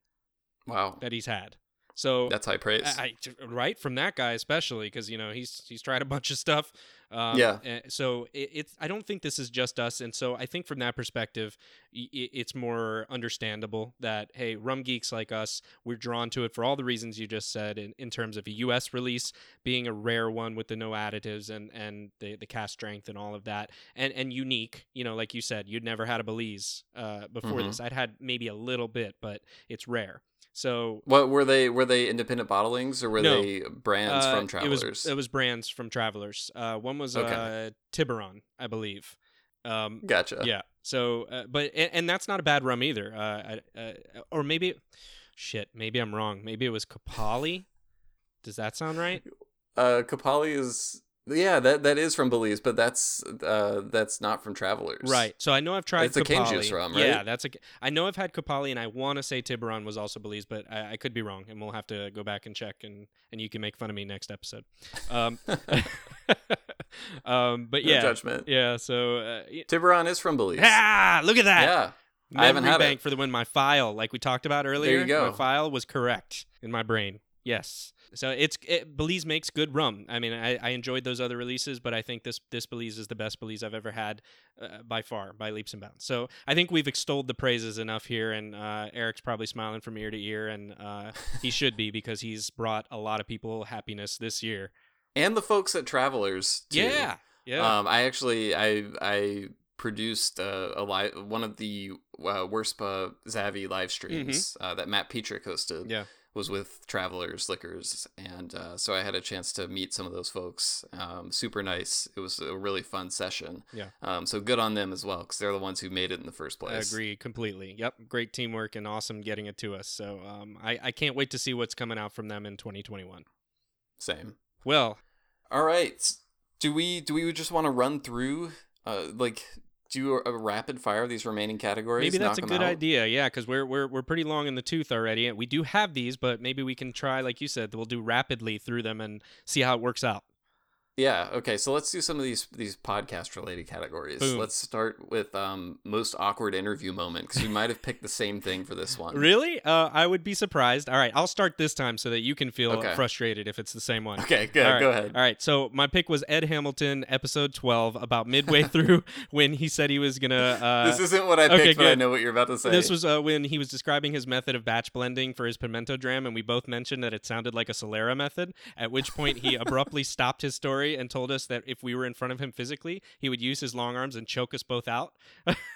Wow, that he's had. So that's high praise. I, I- right from that guy especially because you know he's he's tried a bunch of stuff. Um, Yeah. eh, So it, it's I don't think this is just us, and so I think from that perspective, i- i- it's more understandable that hey, rum geeks like us, we're drawn to it for all the reasons you just said. In, in terms of a U.S. release being a rare one with the no additives and and the the cask strength and all of that, and and unique. You know, like you said, you'd never had a Belize uh, before Mhm. this. I'd had maybe a little bit, but it's rare. So What were they? Were they independent bottlings or were No. they brands Uh, from Travelers? It was, it was brands from Travelers. Uh, one was Okay. uh, Tiburon, I believe. Um, Gotcha. Yeah. So, uh, but and, and that's not a bad rum either. Uh, I- uh, or maybe, shit, maybe I'm wrong. Maybe it was Copalli. Does that sound right? Uh, Copalli is yeah, that that is from Belize, but that's uh that's not from Travelers. Right. So I know I've tried It's a juice rum, right? Yeah, that's a. I know I've had Copalli, and I want to say Tiburon was also Belize, but I, I could be wrong, and we'll have to go back and check, and and you can make fun of me next episode. Um, um, but No yeah, judgment. Yeah. So uh, Tiburon is from Belize. ah, look at that. Yeah. I haven't Memory had bank it. for the win. My file, like we talked about earlier, there you go. my file was correct in my brain. Yes. So it's it, Belize makes good rum. I mean, I, I enjoyed those other releases, but I think this this Belize is the best Belize I've ever had uh, by far, by leaps and bounds. So I think we've extolled the praises enough here, and uh, Eric's probably smiling from ear to ear, and uh, he should be because he's brought a lot of people happiness this year. And the folks at Travelers too. Yeah, yeah. Um, I actually I I produced uh, a live one of the uh, Worspa Zavi live streams uh, that Matt Pietrek hosted. Mm-hmm. Yeah. Was with Travelers Liquors, and uh, so I had a chance to meet some of those folks. Um, super nice. It was a really fun session. Yeah. Um, so good on them as well, because they're the ones who made it in the first place. I agree completely. Yep, great teamwork and awesome getting it to us. So um, I, I can't wait to see what's coming out from them in 2021. Same. Well, All right. Do we do we just want to run through uh like do a, rapid fire of these remaining categories? maybe that's a good out? idea. Yeah, because we're we're we're pretty long in the tooth already. We do have these, but maybe we can try, like you said, we'll do rapidly through them and see how it works out. Yeah. Okay. So let's do some of these these podcast related categories. Boom. Let's start with um most awkward interview moment because we might have picked the same thing for this one. Really? Uh, I would be surprised. All right, I'll start this time so that you can feel Okay. frustrated if it's the same one. Okay, good. Right. Go ahead. All right. So my pick was Ed Hamilton, episode 12, about midway through when he said he was gonna. Uh, this isn't what I picked, okay, but I know what you're about to say. This was uh, when he was describing his method of batch blending for his pimento dram, and we both mentioned that it sounded like a Solera method. At which point he abruptly stopped his story and told us that if we were in front of him physically, he would use his long arms and choke us both out.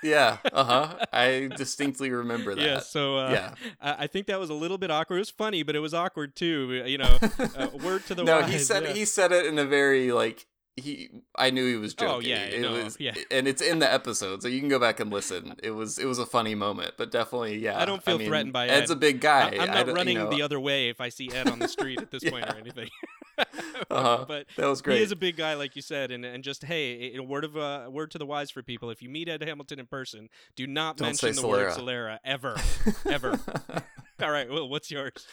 yeah. Uh huh. I distinctly remember that. Yeah, so uh, yeah. I I think that was a little bit awkward. It was funny, but it was awkward too. You know, uh, word to the no, wise. he said yeah. he said it in a very like he. I knew he was joking. Oh, yeah, it no, was, yeah. and it's in the episode, so you can go back and listen. It was it was a funny moment, but definitely, yeah. I don't feel mean, threatened by Ed's a big guy. I- I'm not don't- you running know, the other way if I see Ed on the street at this point or anything. Uh-huh. but That was great. He is a big guy, like you said, and, and just hey, a word of uh, a word to the wise for people: if you meet Ed Hamilton in person, do not Don't mention the word Solera. Solera ever, ever. All right, well, what's yours?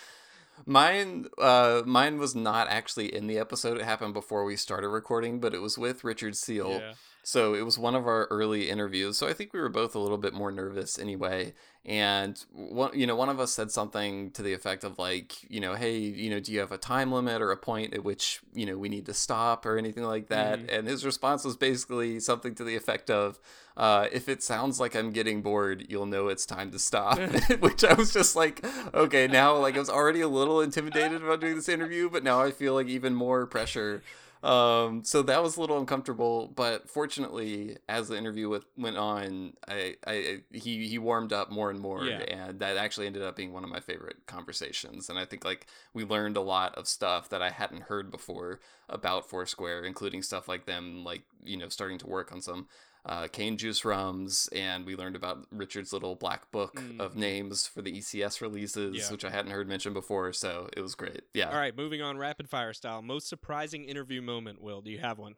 Mine, uh, mine was not actually in the episode. It happened before we started recording, but it was with Richard Seal. Yeah. So it was one of our early interviews. So I think we were both a little bit more nervous anyway. And one, you know, one of us said something to the effect of like, you know, hey, you know, do you have a time limit or a point at which you know we need to stop or anything like that? Mhm. And his response was basically something to the effect of, uh, if it sounds like I'm getting bored, you'll know it's time to stop. Which I was just like, okay, now like I was already a little intimidated about doing this interview, but now I feel like even more pressure. Um, so that was a little uncomfortable, but fortunately, as the interview with, went on, I, I he he warmed up more and more, Yeah. and that actually ended up being one of my favorite conversations. And I think like we learned a lot of stuff that I hadn't heard before about Foursquare, including stuff like them like you know starting to work on some uh, cane juice rums, and we learned about Richard's little black book of Mhm. names for the ECS releases, Yeah. which I hadn't heard mentioned before. So it was great. Yeah. All right, moving on, rapid fire style. Most surprising interview moment. Will do you have one?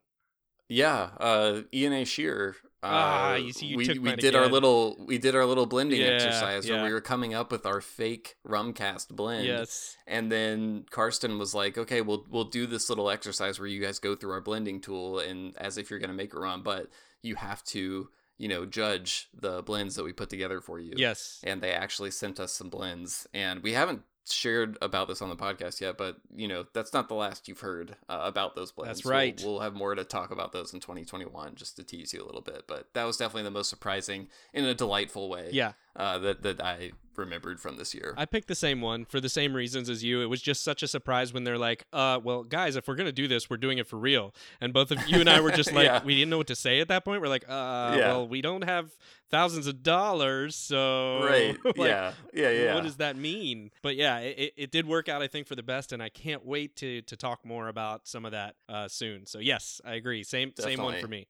Yeah, uh, E&A Scheer. Uh, Ah, you see, you we took we did our little we did our little blending Yeah, exercise where we were coming up with our fake rumcast blend. Yes. And then Karsten was like, "Okay, we'll we'll do this little exercise where you guys go through our blending tool and as if you're gonna make a rum, but you have to." You know, judge the blends that we put together for you. Yes. And they actually sent us some blends. And we haven't shared about this on the podcast yet, but, you know, that's not the last you've heard uh, about those blends. That's We'll- right. We'll, have more to talk about those in 2021, just to tease you a little bit. But that was definitely the most surprising in a delightful way Yeah. Uh, that, that I remembered from this year. I picked the same one for the same reasons as you. It was just such a surprise when they're like, "Uh, well, guys, if we're gonna do this, we're doing it for real." And both of you and I were just like, Yeah. we didn't know what to say at that point. We're like, "Uh, Yeah. well, we don't have thousands of dollars, so Right. like, yeah. Yeah. Yeah. What does that mean? But yeah, it, it- it did work out, I think, for the best, and I can't wait to to talk more about some of that uh, soon. So yes, I agree. Same same one for me.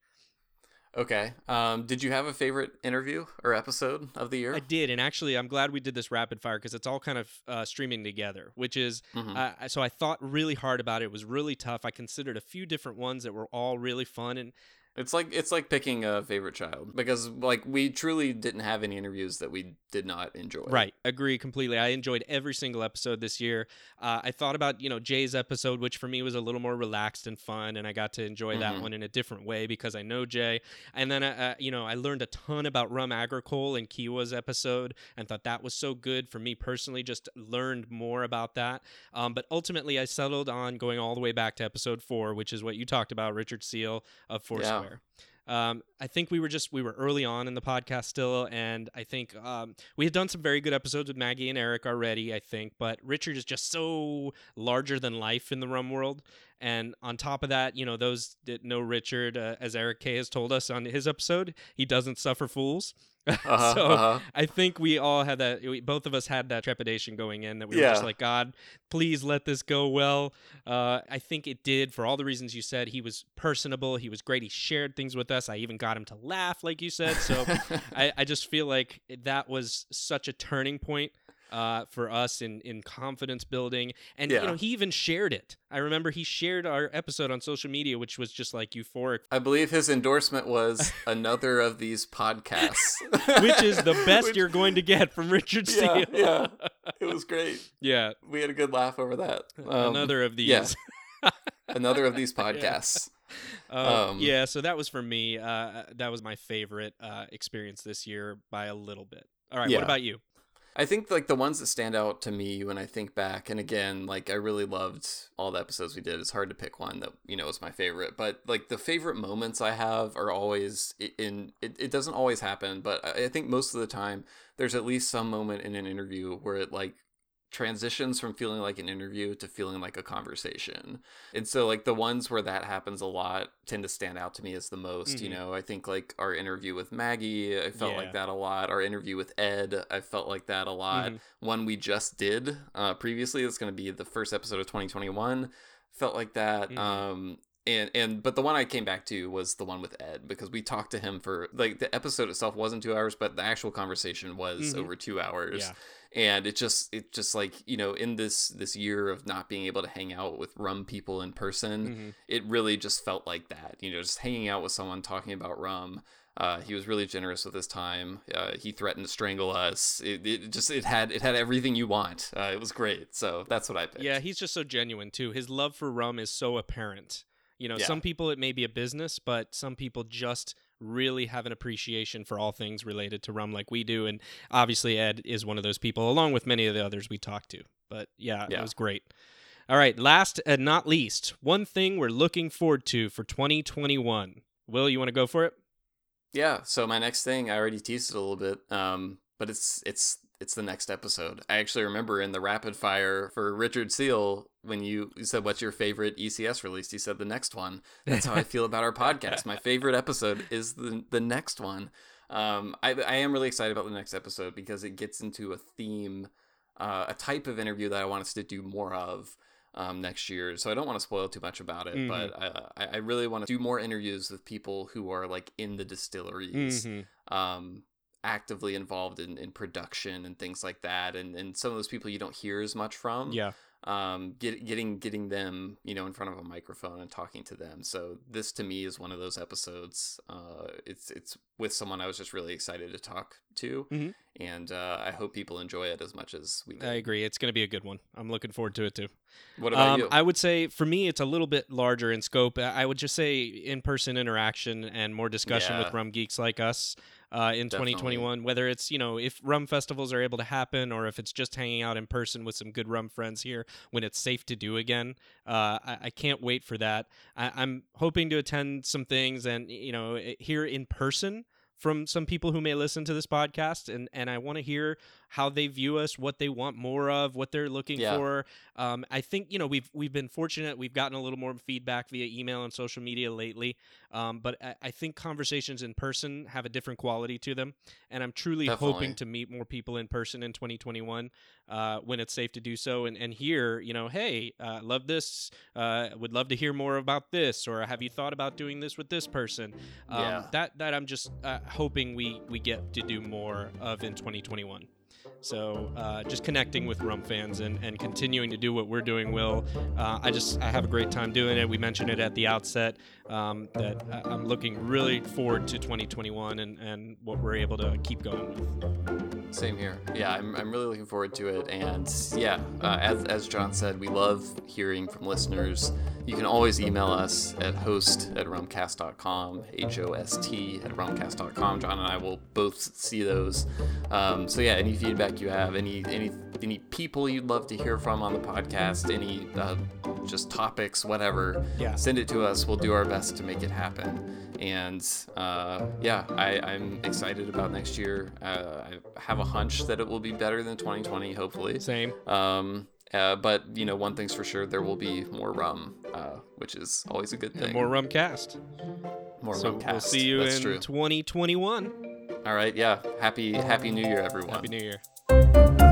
Okay. Um, did you have a favorite interview or episode of the year? I did, and actually, I'm glad we did this rapid fire because it's all kind of uh, streaming together. Which is, Mhm. uh, so I thought really hard about it. It was really tough. I considered a few different ones that were all really fun, and It's like it's like picking a favorite child because like we truly didn't have any interviews that we did not enjoy. Right, agree completely. I enjoyed every single episode this year. Uh, I thought about you know Jay's episode, which for me was a little more relaxed and fun, and I got to enjoy that Mhm. one in a different way because I know Jay. And then uh, uh, you know I learned a ton about rum agricole in Kiwa's episode, and thought that was so good for me personally. Just learned more about that. Um, but ultimately, I settled on going all the way back to episode four, which is what you talked about, Richard Seal of Foursquare. Um, I think we were just we were early on in the podcast still, and I think um, we had done some very good episodes with Maggie and Eric already. I think, but Richard is just so larger than life in the rum world, and on top of that, you know, those that know Richard, uh, as Eric Kaye has told us on his episode, he doesn't suffer fools. Uh-huh, so uh-huh. I think we all had that. We, both of us had that trepidation going in that we were just like, God, please let this go well. Uh, I think it did for all the reasons you said. He was personable. He was great. He shared things with us. I even got him to laugh, like you said. So I, I just feel like that was such a turning point uh, for us in in confidence building. And you know, he even shared it. I remember he shared our episode on social media, which was just like euphoric. I believe his endorsement was another of these podcasts, Which is the best Which- you're going to get from Richard Seal. Yeah, yeah, it was great. Yeah. We had a good laugh over that. Um, Another of these. yeah. another of these podcasts. Uh, Um, yeah, so that was for me. Uh, that was my favorite uh, experience this year by a little bit. All right, Yeah. what about you? I think like the ones that stand out to me when I think back, and again, like I really loved all the episodes we did. It's hard to pick one that you know is my favorite, but like the favorite moments I have are always in. It, it doesn't always happen, but I I think most of the time there's at least some moment in an interview where it like transitions from feeling like an interview to feeling like a conversation. And so like the ones where that happens a lot tend to stand out to me as the most, you Mhm. know. I think like our interview with Maggie, I felt Yeah. like that a lot. Our interview with Ed, I felt like that a lot. Mhm. One we just did uh previously, it's going to be the first episode of 2021, felt like that. Mhm. Um and and but the one I came back to was the one with Ed because we talked to him for like the episode itself wasn't two hours, but the actual conversation was Mhm. over two hours. Yeah. And it just it just like you know in this this year of not being able to hang out with rum people in person, Mhm. it really just felt like that. You know, just hanging out with someone talking about rum. Uh, he was really generous with his time. Uh, he threatened to strangle us. It, it just it had it had everything you want. Uh, it was great. So that's what I picked. Yeah, he's just so genuine too. His love for rum is so apparent. You know, Yeah. some people it may be a business, but some people just really have an appreciation for all things related to rum like we do. And obviously, Ed is one of those people, along with many of the others we talked to. But yeah, it was great. All right, last and not least, one thing we're looking forward to for 2021. Will, you want to go for it? Yeah. So my next thing, I already teased it a little bit, um, but it's it's it's the next episode. I actually remember in the rapid fire for Richard Seal when you, you said what's your favorite ECS release. He said the next one. That's how I feel about our podcast. My favorite episode is the the next one. Um, I I am really excited about the next episode because it gets into a theme, uh, a type of interview that I want us to do more of. Um, next year, so I don't want to spoil too much about it, Mhm. but I, I really want to do more interviews with people who are like in the distilleries, Mhm. um, actively involved in, in production and things like that and, and some of those people you don't hear as much from Yeah. um get, getting getting them you know in front of a microphone and talking to them so this to me is one of those episodes uh it's it's with someone i was just really excited to talk to Mhm. and uh i hope people enjoy it as much as we did I agree. It's going to be a good one. I'm looking forward to it too. What about um, you? I would say for me, it's a little bit larger in scope. I I would just say in-person interaction and more discussion Yeah. with rum geeks like us uh, in Definitely. 2021. Whether it's you know if rum festivals are able to happen, or if it's just hanging out in person with some good rum friends here when it's safe to do again. Uh, I, I can't wait for that. I, I'm hoping to attend some things and you know i- here in person from some people who may listen to this podcast and and I want to hear how they view us, what they want more of, what they're looking Yeah. for. Um, I think you know we've we've been fortunate. We've gotten a little more feedback via email and social media lately, um, but I, I think conversations in person have a different quality to them, and I'm truly Definitely. hoping to meet more people in person in 2021 uh, when it's safe to do so, and and hear you know, hey, uh, love this, uh, would love to hear more about this, or have you thought about doing this with this person? Um, Yeah. That that I'm just uh, hoping we we get to do more of in 2021. So uh, just connecting with rum fans and, and continuing to do what we're doing, Will. Uh, I just I have a great time doing it. We mentioned it at the outset um, that I- I'm looking really forward to 2021 and, and what we're able to keep going with. Same here. Yeah, I'm, I'm really looking forward to it. And yeah, uh, as, as John said, we love hearing from listeners. You can always email us at host at rumcast.com, H O S T at rumcast.com. John and I will both see those. Um, so yeah, any feedback you have, any any any people you'd love to hear from on the podcast, any uh, just topics, whatever, Yeah. send it to us. We'll do our best to make it happen. And uh, yeah, I, I'm excited about next year. Uh, I have a hunch that it will be better than 2020, hopefully. Same. Um, uh, but you know, one thing's for sure: there will be more rum, uh, which is always a good thing. And more rum cast. More so rum we'll cast. see you That's in true. 2021. All right, yeah. Happy Happy New Year, everyone. Happy New Year.